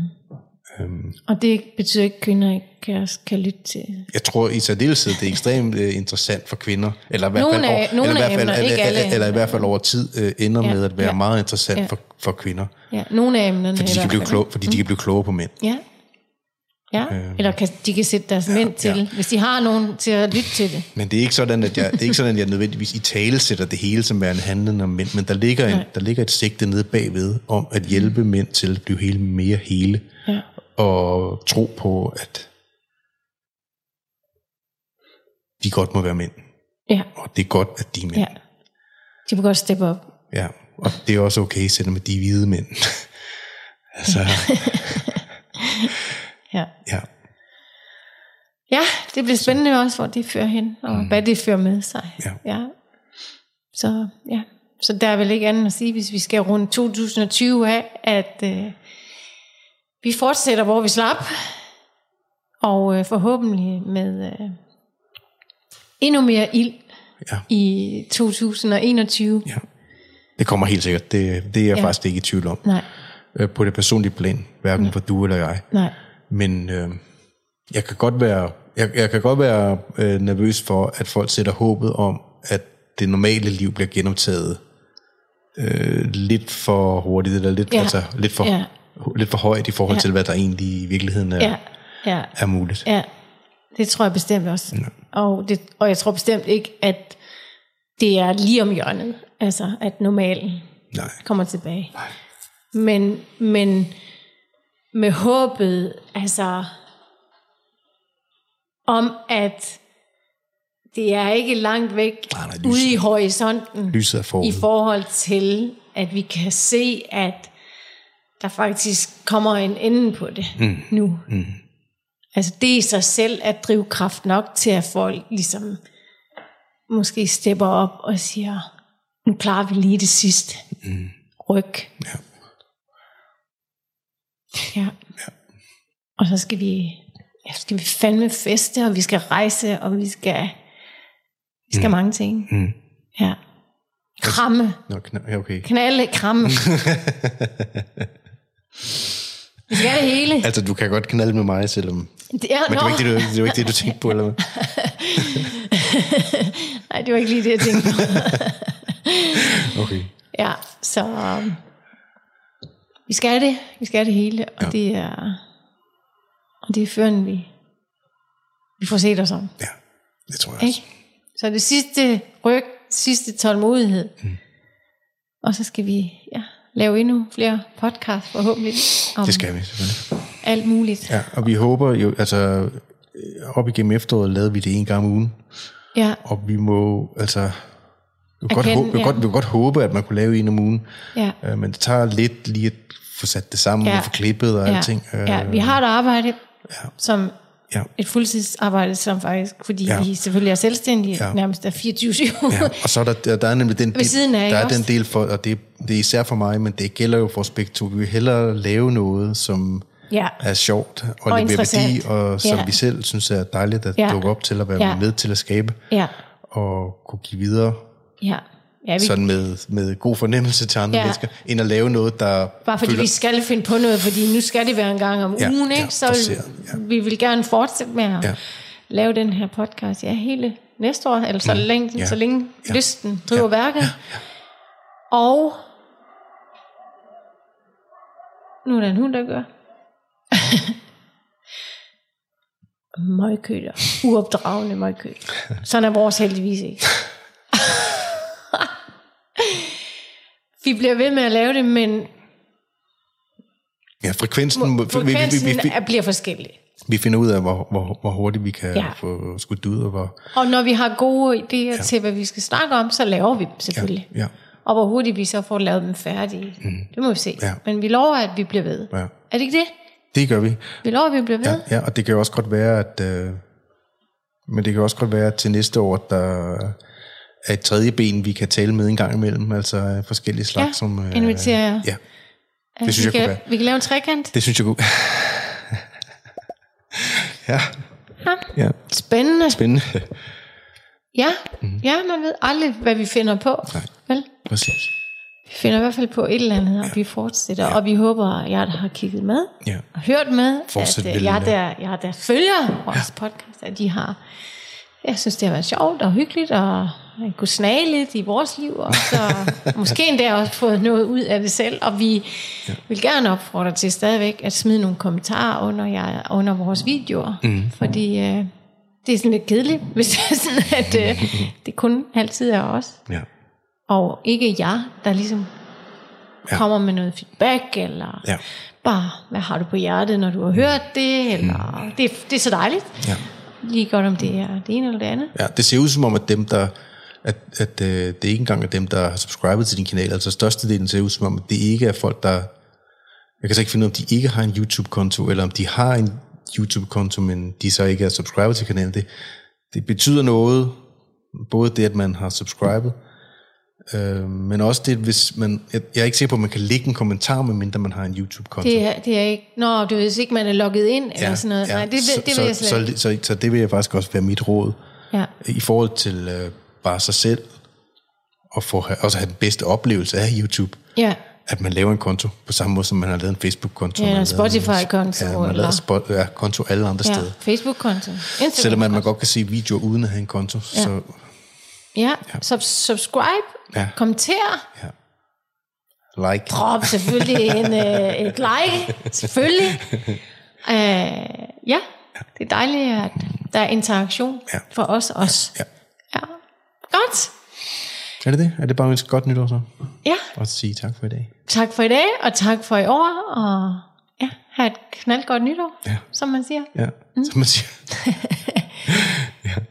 Øhm, Og det betyder ikke, at kvinder ikke kan, kan lytte til. jeg tror i særdeleshed, det er ekstremt øh, interessant for kvinder. Eller i hvert fald, af- over, eller, i hvert fald, emner, alle eller, eller i hvert fald over tid øh, ender Ja, med at være ja. meget interessant Ja. for, for kvinder. Ja, nogle af emnerne Fordi, de kan blive, klog, fordi de kan blive klogere på mænd. Ja. Ja, eller kan, de kan sætte deres mænd til, ja. hvis de har nogen til at lytte til det. Men det er ikke sådan, at jeg, det er ikke sådan, at jeg nødvendigvis i tale sætter det hele som værende handlende om mænd, men der ligger, en, der ligger et sigte nede bagved om at hjælpe mænd til at blive hele, mere hele Ja. og tro på, at de godt må være mænd. Ja, Og det er godt, at de er mænd. ja. De må godt steppe op. Ja, og det er også okay, selvom de er hvide mænd. altså, Ja. ja. ja, det bliver spændende også, hvor det fører hen, og mm. hvad det fører med sig. Ja. ja. Så, ja. Så der er vel ikke andet at sige, hvis vi skal runde 2020 af, at øh, vi fortsætter, hvor vi slap, og øh, forhåbentlig med øh, endnu mere ild Ja. i 2021. ja. Det kommer helt sikkert. Det, det er jeg Ja. faktisk ikke i tvivl om. Nej, Øh, På det personlige plan, hverken for du eller jeg. nej. Men øh, jeg kan godt være, jeg, jeg kan godt være øh, nervøs for, at folk sætter håbet om, at det normale liv bliver genoptaget øh, lidt for hurtigt, eller lidt, Ja. ja. altså, lidt, for, Ja. ja. lidt for højt i forhold Ja. ja. til, hvad der egentlig i virkeligheden er, Ja, ja, er muligt. ja. Det tror jeg bestemt også. Og, det, og jeg tror bestemt ikke, at det er lige om hjørnet. Altså, at normalen Nej. kommer tilbage. Men, men med håbet, altså, om at det er ikke langt væk Nej, nej, lyset- ude i horisonten Lyset er forud. i forhold til, at vi kan se, at der faktisk kommer en ende på det mm. nu. Mm. Altså det i sig selv er drivkraft nok til, at folk ligesom måske stepper op og siger, nu klarer vi lige det sidste. Mm. Ryg. Ja. Ja. Og så skal vi, ja, skal vi fandme feste, og vi skal rejse, og vi skal, vi skal mm. mange ting. Mm. Ja. Kramme. Nå, ja, okay. Knalde, kramme. vi skal det hele. Altså, du kan godt knalde med mig, selvom... Det er, Men det var ikke det, du, det, var ikke det, du tænkte på, eller hvad? Nej, det var ikke lige det, jeg tænkte på. Okay. Ja, så um, vi skal det. Vi skal det hele, og Ja. det er og det er føren, vi, vi får set os om. Ja, det tror jeg også. Ikke? Så det sidste ryg, sidste tålmodighed. Mm. Og så skal vi ja, lave endnu flere podcast forhåbentlig om Det skal vi selvfølgelig. alt muligt. Ja, og vi håber jo, altså øh, op igennem efteråret lavede vi det en gang om ugen, Ja, og vi må, altså, vi godt, Erkende, vi, vil ja. godt, vi godt håbe, at man kunne lave en om ugen, ja. øh, men det tager lidt lige at få sat det sammen Ja. og få klippet og Ja, alting. Øh, ja, vi har et arbejde, Ja. som Ja, et fuldtidsarbejde, som faktisk, fordi Ja. vi selvfølgelig er selvstændige, Ja. nærmest er 24 ja, og så er der, der, der er nemlig den, siden af, der er også? den del for, og det, det er især for mig, men det gælder jo for os begge to. Vi vil hellere lave noget, som ja. er sjovt og, Og leverer værdi, og som Ja. vi selv synes er dejligt at Ja. dukke op til at være Ja. med til at skabe, Ja, og kunne give videre ja. ja vi, sådan med, med god fornemmelse til andre Ja. mennesker, end at lave noget, der bare fordi føler, vi skal finde på noget, fordi nu skal det være en gang om Ja, ugen, ja, ikke? så for vil, ser, ja. vi vil gerne fortsætte med at Ja. ja. lave den her podcast ja, hele næste år, eller så længe, Ja. så længe Ja. lysten driver Ja. værket. Og nu er der en hund, der gør. Møgkøler. Uopdragende møgkøler. Sådan er vores heldigvis ikke. vi bliver ved med at lave det, men ja, frekvensen, vi, vi, frekvensen vi, vi, er- bliver forskellig. vi finder ud af, hvor, hvor, hvor hurtigt vi kan Ja. ja. få skudt ud, og hvor, Og når vi har gode idéer ja. til, hvad vi skal snakke om, så laver vi dem selvfølgelig. ja, Og hvor hurtigt vi så får lavet dem færdige, mm. det må vi se. Ja. Men vi lover, at vi bliver ved. ja. Er det ikke det? Det gør vi. Vi lover, at vi bliver ved. Ja, ja, og det kan jo også godt være, at... Øh, men det kan også godt være, at til næste år, der er et tredje ben, vi kan tale med en gang imellem, altså forskellige slags. Ja, som, øh, inviterer jer. Ja, Altså, synes vi jeg kunne kan, være. Vi kan lave en trekant. det synes jeg kunne... ja, Ja. ja, Spændende. spændende. Ja. Mm. ja, man ved aldrig, hvad vi finder på. Nej. Vel? Præcis. Vi finder i hvert fald på et eller andet, og vi fortsætter. Og vi håber, at jer, der har kigget med, Ja. og hørt med, Fortsæt at jer, ja. der, jer, der følger vores podcast, at de har, jeg synes, det har været sjovt og hyggeligt, og man kunne snage lidt i vores liv, og så måske endda også fået noget ud af det selv, og vi ja. vil gerne opfordre til stadigvæk at smide nogle kommentarer under, jer, under vores videoer, mm. fordi øh, det er sådan lidt kedeligt, hvis det er sådan, at øh, det kun altid er os, Ja. og ikke jer, der ligesom ja. kommer med noget feedback, eller Ja. bare, hvad har du på hjertet, når du har hørt det, eller Mm. det, det er så dejligt. Ja. Lige godt, om det er det ene eller det andet. Ja, det ser ud som om, at dem, der at, at øh, det ikke engang er dem, der har subscribet til din kanal. Altså størstedelen ser ud som om, at det ikke er folk, der... Jeg kan så ikke finde ud af, om de ikke har en YouTube-konto, eller om de har en YouTube-konto, men de så ikke er subscribet til kanalen. Det, det betyder noget, både det, at man har subscribet, øh, men også det, hvis man... Jeg, jeg er ikke sikker på, at man kan lægge en kommentar, medmindre man har en YouTube-konto. Det er, det er ikke, nå, du ved ikke, man er logget ind, eller sådan noget. Nej, det, så, det vil jeg så, slet ikke. så, så, så det vil jeg faktisk også være mit råd Ja. i forhold til øh, bare sig selv, og få, også have den bedste oplevelse af YouTube, ja. at man laver en konto, på samme måde som man har lavet en Facebook-konto. Ja, en Spotify-konto, Ja, man har lavet spot, ja, konto alle andre ja. steder. Facebook-konto. Selvom man, man godt kan se videoer uden at have en konto, ja. så Ja, Sub- subscribe, Ja. kommenter, ja, like. Drop selvfølgelig en, øh, et like. Selvfølgelig. Øh, ja, det er dejligt, at der er interaktion Ja. for os også. Ja. ja. Godt. Er det det? Er det bare et godt nytår så? Ja, Og sige tak for i dag. tak for i dag, og tak for i år, og ja, have et knaldgodt nytår, Ja. som man siger. Ja, mm. som man siger.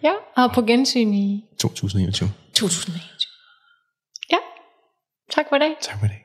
Ja, og på gensyn i 2021. 2021. Ja, tak for i dag. Tak for i dag.